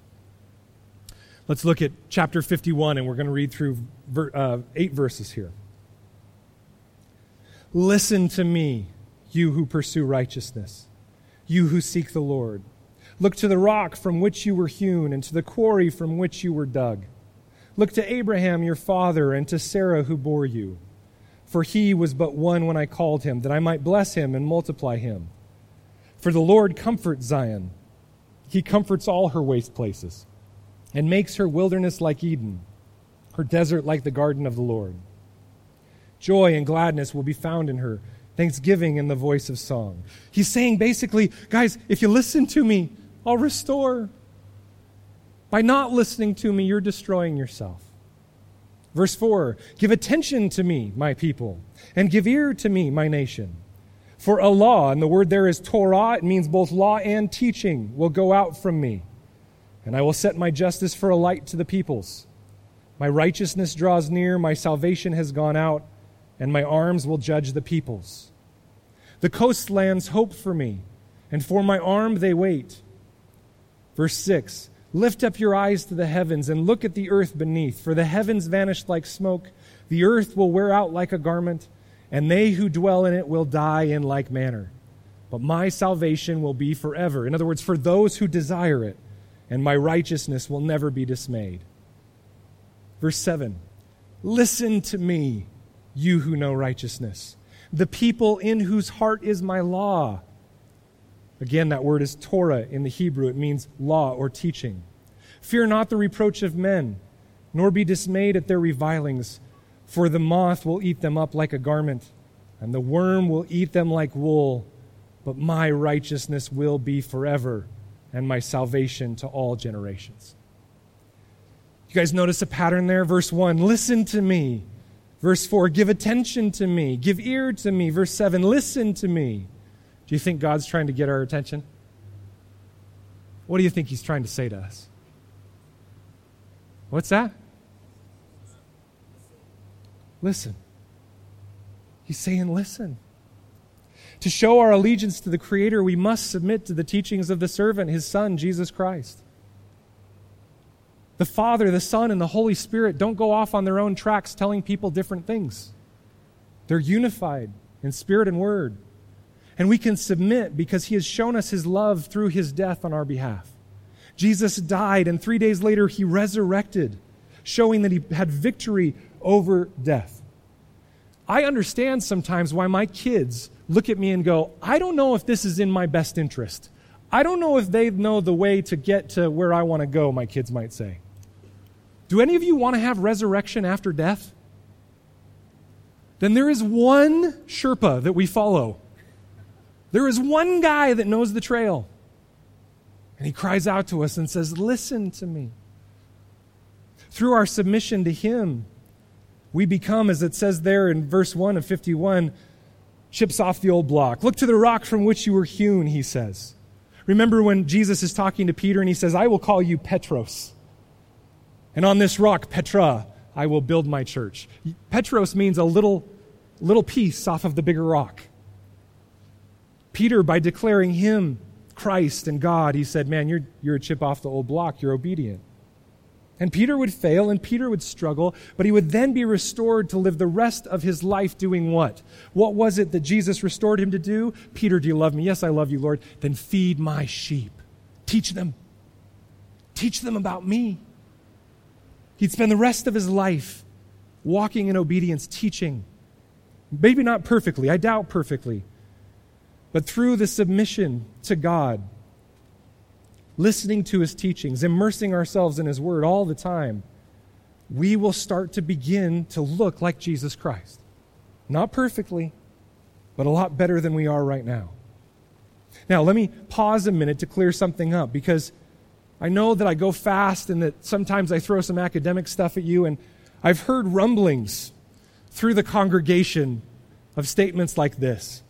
Let's look at chapter 51, and we're going to read through ver- uh, eight verses here. Listen to me, you who pursue righteousness, you who seek the Lord. Look to the rock from which you were hewn, and to the quarry from which you were dug. Look to Abraham your father, and to Sarah who bore you. For he was but one when I called him, that I might bless him and multiply him. For the Lord comforts Zion, he comforts all her waste places and makes her wilderness like Eden, her desert like the garden of the Lord. Joy and gladness will be found in her, thanksgiving in the voice of song. He's saying basically, guys, if you listen to me, I'll restore. By not listening to me, you're destroying yourself. Verse 4 Give attention to me, my people, and give ear to me, my nation. For a law, and the word there is Torah, it means both law and teaching, will go out from me and I will set my justice for a light to the peoples. My righteousness draws near, my salvation has gone out, and my arms will judge the peoples. The coastlands hope for me, and for my arm they wait. Verse 6 Lift up your eyes to the heavens and look at the earth beneath, for the heavens vanished like smoke, the earth will wear out like a garment, and they who dwell in it will die in like manner. But my salvation will be forever. In other words, for those who desire it and my righteousness will never be dismayed. Verse 7 Listen to me, you who know righteousness, the people in whose heart is my law. Again, that word is Torah in the Hebrew. It means law or teaching. Fear not the reproach of men, nor be dismayed at their revilings, for the moth will eat them up like a garment, and the worm will eat them like wool, but my righteousness will be forever and my salvation to all generations. You guys notice a pattern there? Verse 1 Listen to me. Verse 4 Give attention to me. Give ear to me. Verse 7 Listen to me. Do you think God's trying to get our attention? What do you think He's trying to say to us? What's that? Listen. He's saying, Listen. To show our allegiance to the Creator, we must submit to the teachings of the servant, his Son, Jesus Christ. The Father, the Son, and the Holy Spirit don't go off on their own tracks telling people different things. They're unified in spirit and word. And we can submit because he has shown us his love through his death on our behalf. Jesus died, and three days later, he resurrected, showing that he had victory over death. I understand sometimes why my kids look at me and go, I don't know if this is in my best interest. I don't know if they know the way to get to where I want to go, my kids might say. Do any of you want to have resurrection after death? Then there is one Sherpa that we follow. There is one guy that knows the trail. And he cries out to us and says, Listen to me. Through our submission to him, we become, as it says there in verse 1 of 51, chips off the old block. Look to the rock from which you were hewn, he says. Remember when Jesus is talking to Peter and he says, I will call you Petros. And on this rock, Petra, I will build my church. Petros means a little, little piece off of the bigger rock. Peter, by declaring him Christ and God, he said, Man, you're, you're a chip off the old block. You're obedient. And Peter would fail and Peter would struggle, but he would then be restored to live the rest of his life doing what? What was it that Jesus restored him to do? Peter, do you love me? Yes, I love you, Lord. Then feed my sheep. Teach them. Teach them about me. He'd spend the rest of his life walking in obedience, teaching. Maybe not perfectly, I doubt perfectly, but through the submission to God listening to his teachings, immersing ourselves in his word all the time, we will start to begin to look like Jesus Christ. Not perfectly, but a lot better than we are right now. Now, let me pause a minute to clear something up because I know that I go fast and that sometimes I throw some academic stuff at you, and I've heard rumblings through the congregation of statements like this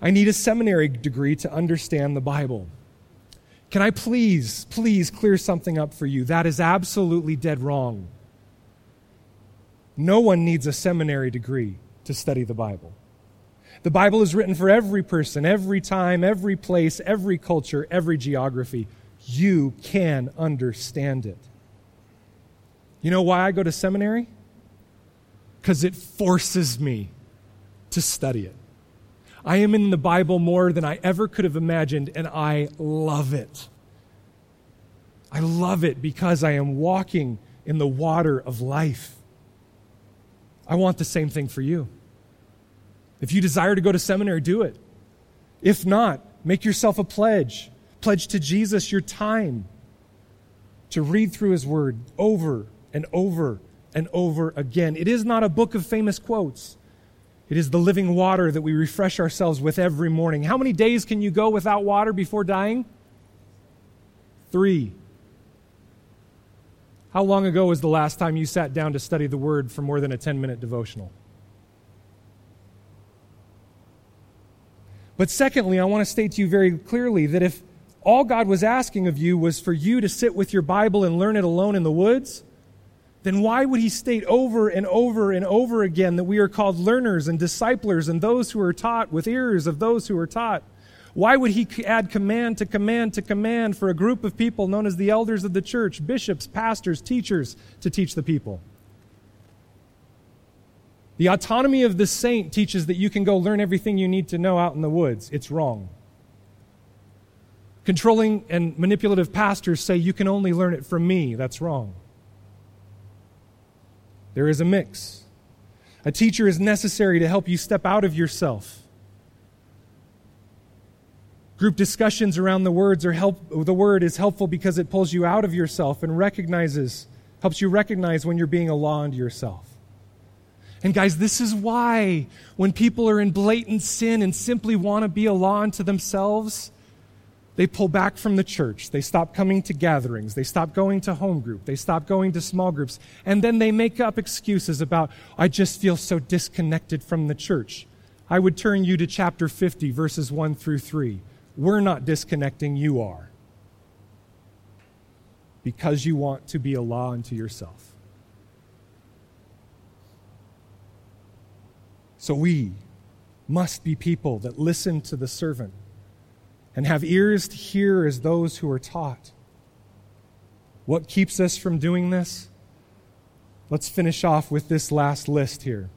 I need a seminary degree to understand the Bible. Can I please, please clear something up for you? That is absolutely dead wrong. No one needs a seminary degree to study the Bible. The Bible is written for every person, every time, every place, every culture, every geography. You can understand it. You know why I go to seminary? Because it forces me to study it. I am in the Bible more than I ever could have imagined, and I love it. I love it because I am walking in the water of life. I want the same thing for you. If you desire to go to seminary, do it. If not, make yourself a pledge. Pledge to Jesus your time to read through his word over and over and over again. It is not a book of famous quotes. It is the living water that we refresh ourselves with every morning. How many days can you go without water before dying? Three. How long ago was the last time you sat down to study the Word for more than a 10 minute devotional? But secondly, I want to state to you very clearly that if all God was asking of you was for you to sit with your Bible and learn it alone in the woods, then why would he state over and over and over again that we are called learners and disciplers and those who are taught with ears of those who are taught? Why would he add command to command to command for a group of people known as the elders of the church, bishops, pastors, teachers, to teach the people? The autonomy of the saint teaches that you can go learn everything you need to know out in the woods. It's wrong. Controlling and manipulative pastors say you can only learn it from me. That's wrong. There is a mix. A teacher is necessary to help you step out of yourself. Group discussions around the words are help the word is helpful because it pulls you out of yourself and recognizes helps you recognize when you're being a law unto yourself. And guys, this is why when people are in blatant sin and simply want to be a law unto themselves, they pull back from the church. They stop coming to gatherings. They stop going to home group. They stop going to small groups. And then they make up excuses about, I just feel so disconnected from the church. I would turn you to chapter 50, verses 1 through 3. We're not disconnecting, you are. Because you want to be a law unto yourself. So we must be people that listen to the servant and have ears to hear as those who are taught. What keeps us from doing this? Let's finish off with this last list here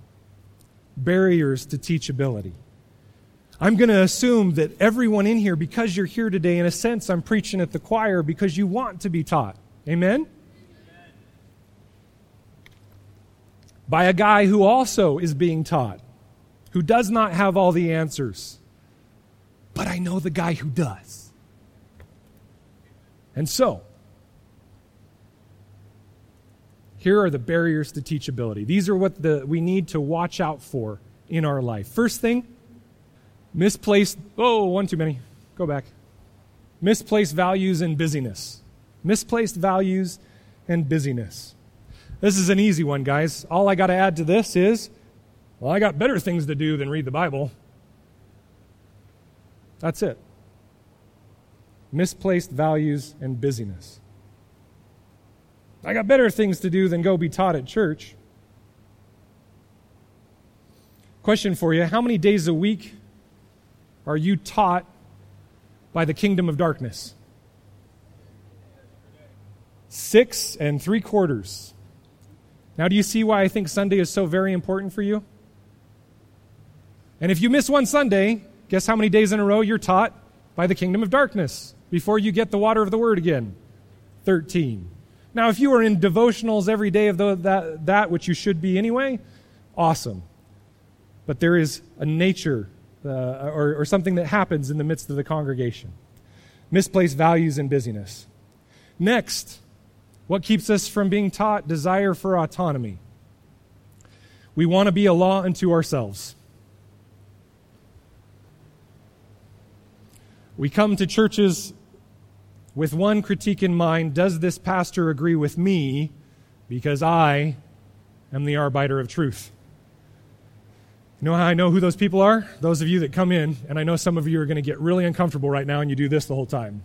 barriers to teachability. I'm going to assume that everyone in here, because you're here today, in a sense, I'm preaching at the choir because you want to be taught. Amen? Amen? By a guy who also is being taught, who does not have all the answers but I know the guy who does. And so, here are the barriers to teachability. These are what the, we need to watch out for in our life. First thing, misplaced, oh, one too many. Go back. Misplaced values and busyness. Misplaced values and busyness. This is an easy one, guys. All I got to add to this is, well, I got better things to do than read the Bible. That's it. Misplaced values and busyness. I got better things to do than go be taught at church. Question for you How many days a week are you taught by the kingdom of darkness? Six and three quarters. Now, do you see why I think Sunday is so very important for you? And if you miss one Sunday, Guess how many days in a row you're taught by the kingdom of darkness before you get the water of the word again? 13. Now, if you are in devotionals every day of the, that, that, which you should be anyway, awesome. But there is a nature uh, or, or something that happens in the midst of the congregation misplaced values and busyness. Next, what keeps us from being taught desire for autonomy? We want to be a law unto ourselves. We come to churches with one critique in mind Does this pastor agree with me? Because I am the arbiter of truth. You know how I know who those people are? Those of you that come in, and I know some of you are going to get really uncomfortable right now and you do this the whole time.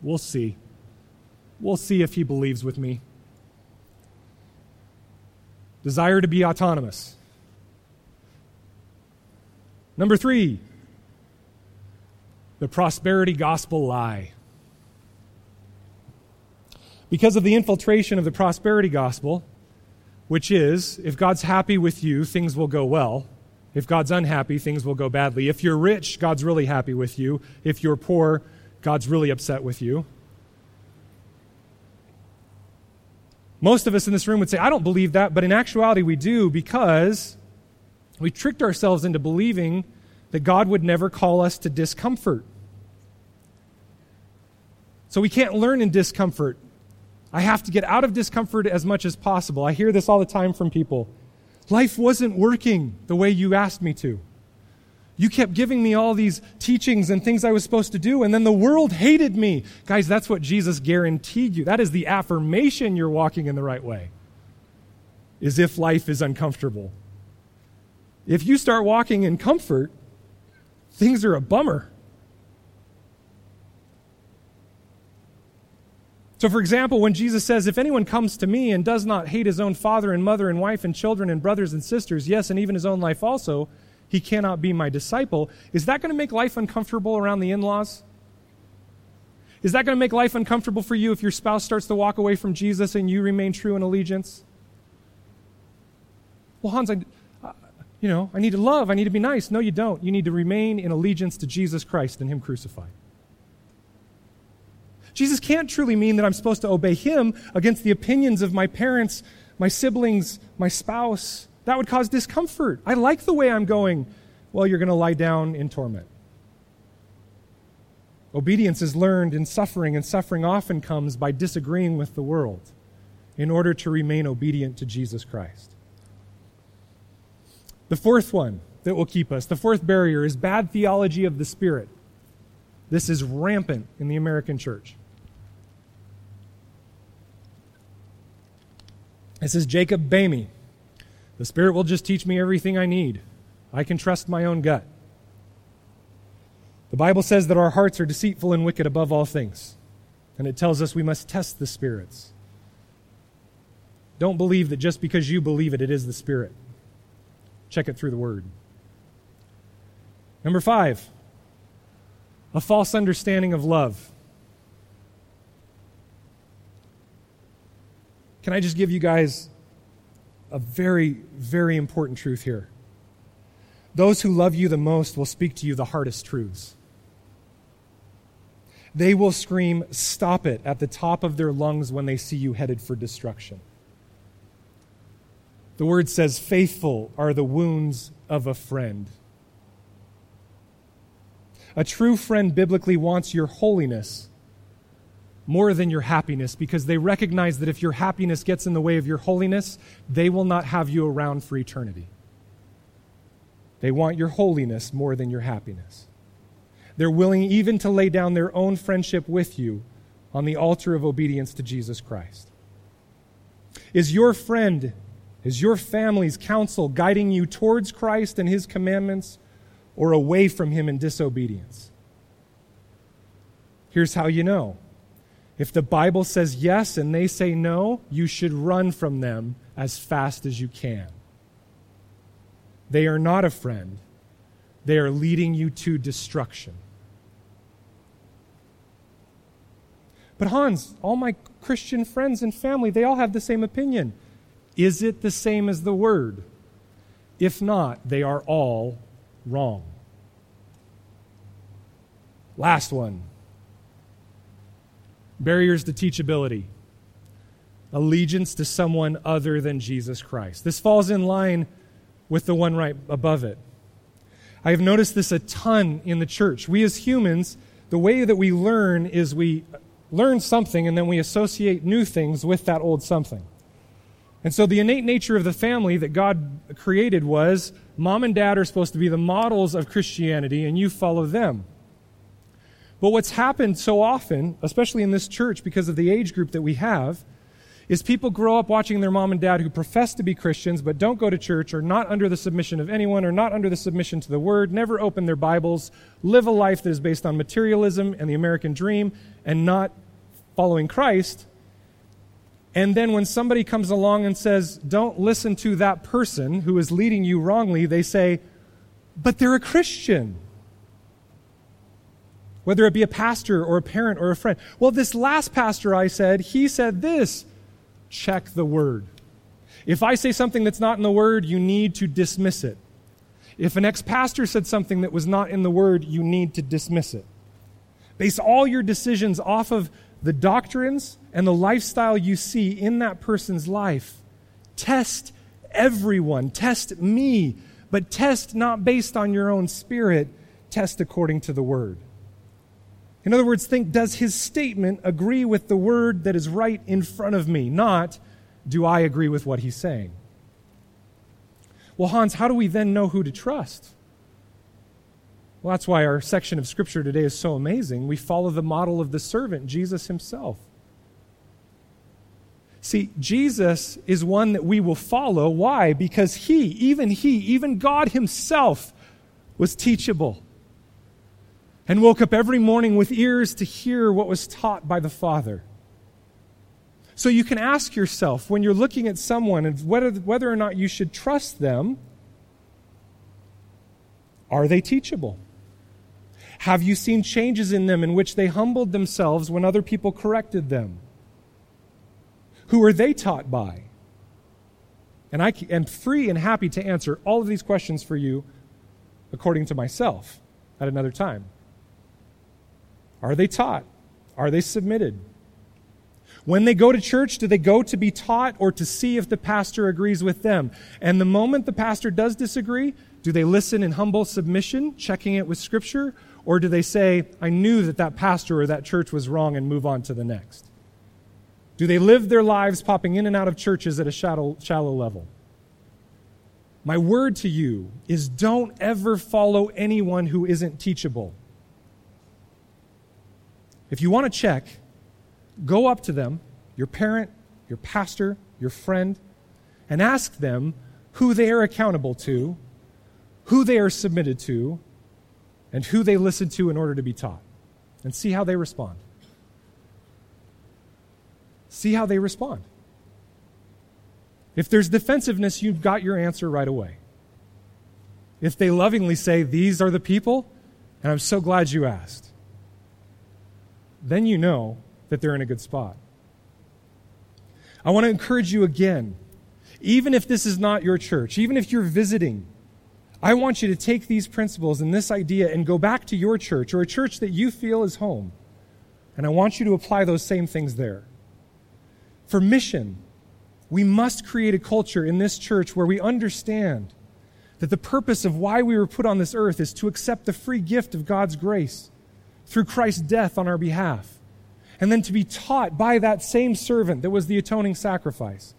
We'll see. We'll see if he believes with me. Desire to be autonomous. Number three, the prosperity gospel lie. Because of the infiltration of the prosperity gospel, which is if God's happy with you, things will go well. If God's unhappy, things will go badly. If you're rich, God's really happy with you. If you're poor, God's really upset with you. Most of us in this room would say, I don't believe that, but in actuality, we do because we tricked ourselves into believing that God would never call us to discomfort. So we can't learn in discomfort. I have to get out of discomfort as much as possible. I hear this all the time from people. Life wasn't working the way you asked me to. You kept giving me all these teachings and things I was supposed to do, and then the world hated me. Guys, that's what Jesus guaranteed you. That is the affirmation you're walking in the right way, is if life is uncomfortable. If you start walking in comfort, things are a bummer. So, for example, when Jesus says, If anyone comes to me and does not hate his own father and mother and wife and children and brothers and sisters, yes, and even his own life also, he cannot be my disciple. Is that going to make life uncomfortable around the in laws? Is that going to make life uncomfortable for you if your spouse starts to walk away from Jesus and you remain true in allegiance? Well, Hans, I, you know, I need to love, I need to be nice. No, you don't. You need to remain in allegiance to Jesus Christ and Him crucified. Jesus can't truly mean that I'm supposed to obey Him against the opinions of my parents, my siblings, my spouse. That would cause discomfort. I like the way I'm going. Well, you're going to lie down in torment. Obedience is learned in suffering, and suffering often comes by disagreeing with the world in order to remain obedient to Jesus Christ. The fourth one that will keep us, the fourth barrier, is bad theology of the Spirit. This is rampant in the American church. This is Jacob Boehme. The Spirit will just teach me everything I need. I can trust my own gut. The Bible says that our hearts are deceitful and wicked above all things, and it tells us we must test the spirits. Don't believe that just because you believe it, it is the Spirit. Check it through the Word. Number five, a false understanding of love. Can I just give you guys a very, very important truth here. Those who love you the most will speak to you the hardest truths. They will scream, Stop it, at the top of their lungs when they see you headed for destruction. The word says, Faithful are the wounds of a friend. A true friend biblically wants your holiness more than your happiness because they recognize that if your happiness gets in the way of your holiness, they will not have you around for eternity. They want your holiness more than your happiness. They're willing even to lay down their own friendship with you on the altar of obedience to Jesus Christ. Is your friend, is your family's counsel guiding you towards Christ and his commandments or away from him in disobedience? Here's how you know if the Bible says yes and they say no, you should run from them as fast as you can. They are not a friend, they are leading you to destruction. But Hans, all my Christian friends and family, they all have the same opinion. Is it the same as the Word? If not, they are all wrong. Last one barriers to teachability, allegiance to someone other than Jesus Christ. This falls in line with the one right above it. I have noticed this a ton in the church. We as humans, the way that we learn is we learn something and then we associate new things with that old something. And so the innate nature of the family that God created was mom and dad are supposed to be the models of Christianity and you follow them. But what's happened so often, especially in this church because of the age group that we have, is people grow up watching their mom and dad who profess to be Christians but don't go to church or not under the submission of anyone or not under the submission to the word, never open their Bibles, live a life that is based on materialism and the American dream and not following Christ. And then when somebody comes along and says, don't listen to that person who is leading you wrongly, they say, but they're a Christian. Whether it be a pastor or a parent or a friend. Well, this last pastor I said, he said this. Check the word. If I say something that's not in the word, you need to dismiss it. If an ex pastor said something that was not in the word, you need to dismiss it. Base all your decisions off of the doctrines and the lifestyle you see in that person's life. Test everyone, test me, but test not based on your own spirit, test according to the word. In other words, think does his statement agree with the word that is right in front of me? Not do I agree with what he's saying? Well, Hans, how do we then know who to trust? Well, that's why our section of Scripture today is so amazing. We follow the model of the servant, Jesus himself. See, Jesus is one that we will follow. Why? Because he, even he, even God himself, was teachable and woke up every morning with ears to hear what was taught by the Father. So you can ask yourself when you're looking at someone and whether, whether or not you should trust them are they teachable? Have you seen changes in them in which they humbled themselves when other people corrected them? Who are they taught by? And I am free and happy to answer all of these questions for you according to myself at another time. Are they taught? Are they submitted? When they go to church, do they go to be taught or to see if the pastor agrees with them? And the moment the pastor does disagree, do they listen in humble submission, checking it with Scripture? Or do they say, I knew that that pastor or that church was wrong and move on to the next? Do they live their lives popping in and out of churches at a shallow, shallow level? My word to you is don't ever follow anyone who isn't teachable. If you want to check, go up to them, your parent, your pastor, your friend, and ask them who they are accountable to, who they are submitted to, and who they listen to in order to be taught and see how they respond. See how they respond. If there's defensiveness, you've got your answer right away. If they lovingly say, These are the people, and I'm so glad you asked, then you know that they're in a good spot. I want to encourage you again, even if this is not your church, even if you're visiting, I want you to take these principles and this idea and go back to your church or a church that you feel is home. And I want you to apply those same things there. For mission, we must create a culture in this church where we understand that the purpose of why we were put on this earth is to accept the free gift of God's grace through Christ's death on our behalf, and then to be taught by that same servant that was the atoning sacrifice,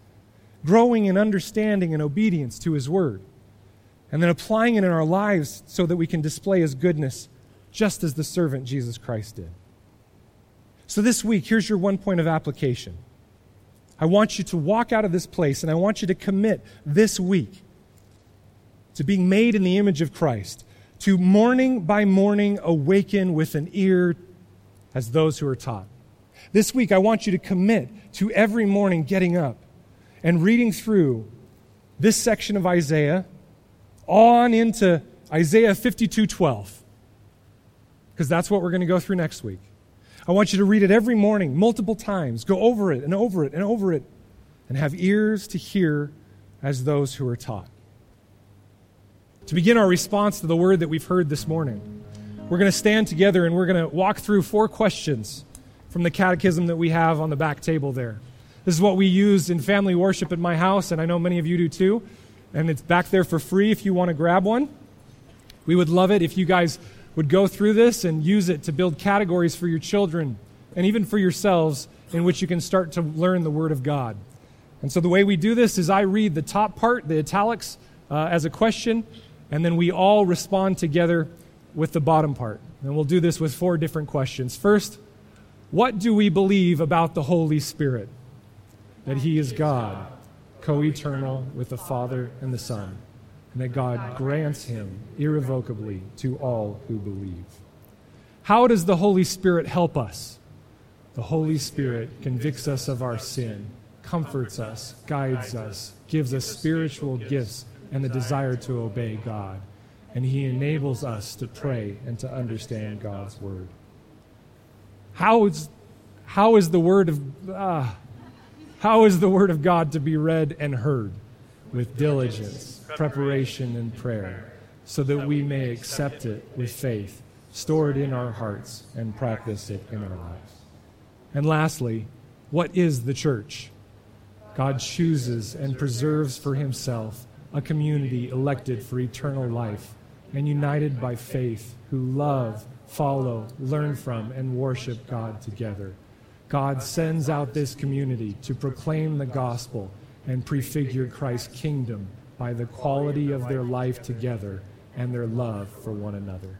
growing in understanding and obedience to his word and then applying it in our lives so that we can display his goodness just as the servant Jesus Christ did. So, this week, here's your one point of application. I want you to walk out of this place and I want you to commit this week to being made in the image of Christ, to morning by morning awaken with an ear as those who are taught. This week, I want you to commit to every morning getting up and reading through this section of Isaiah on into Isaiah 52 12, because that's what we're going to go through next week. I want you to read it every morning, multiple times. Go over it and over it and over it, and have ears to hear as those who are taught. To begin our response to the word that we've heard this morning, we're going to stand together and we're going to walk through four questions from the catechism that we have on the back table there. This is what we use in family worship at my house, and I know many of you do too and it's back there for free if you want to grab one. We would love it if you guys would go through this and use it to build categories for your children and even for yourselves in which you can start to learn the Word of God. And so the way we do this is I read the top part, the italics, uh, as a question, and then we all respond together with the bottom part. And we'll do this with four different questions. First, what do we believe about the Holy Spirit? That He is God co eternal with the Father and the Son, and that God grants him irrevocably to all who believe. How does the Holy Spirit help us? The Holy Spirit convicts us of our sin, comforts us, guides us, gives us spiritual gifts and the desire to obey God. And He enables us to pray and to understand God's Word. How is, how is the Word of uh, how is the Word of God to be read and heard? With diligence, preparation, and prayer, so that we may accept it with faith, store it in our hearts, and practice it in our lives. And lastly, what is the church? God chooses and preserves for himself a community elected for eternal life and united by faith who love, follow, learn from, and worship God together. God sends out this community to proclaim the gospel and prefigure Christ's kingdom by the quality of their life together and their love for one another.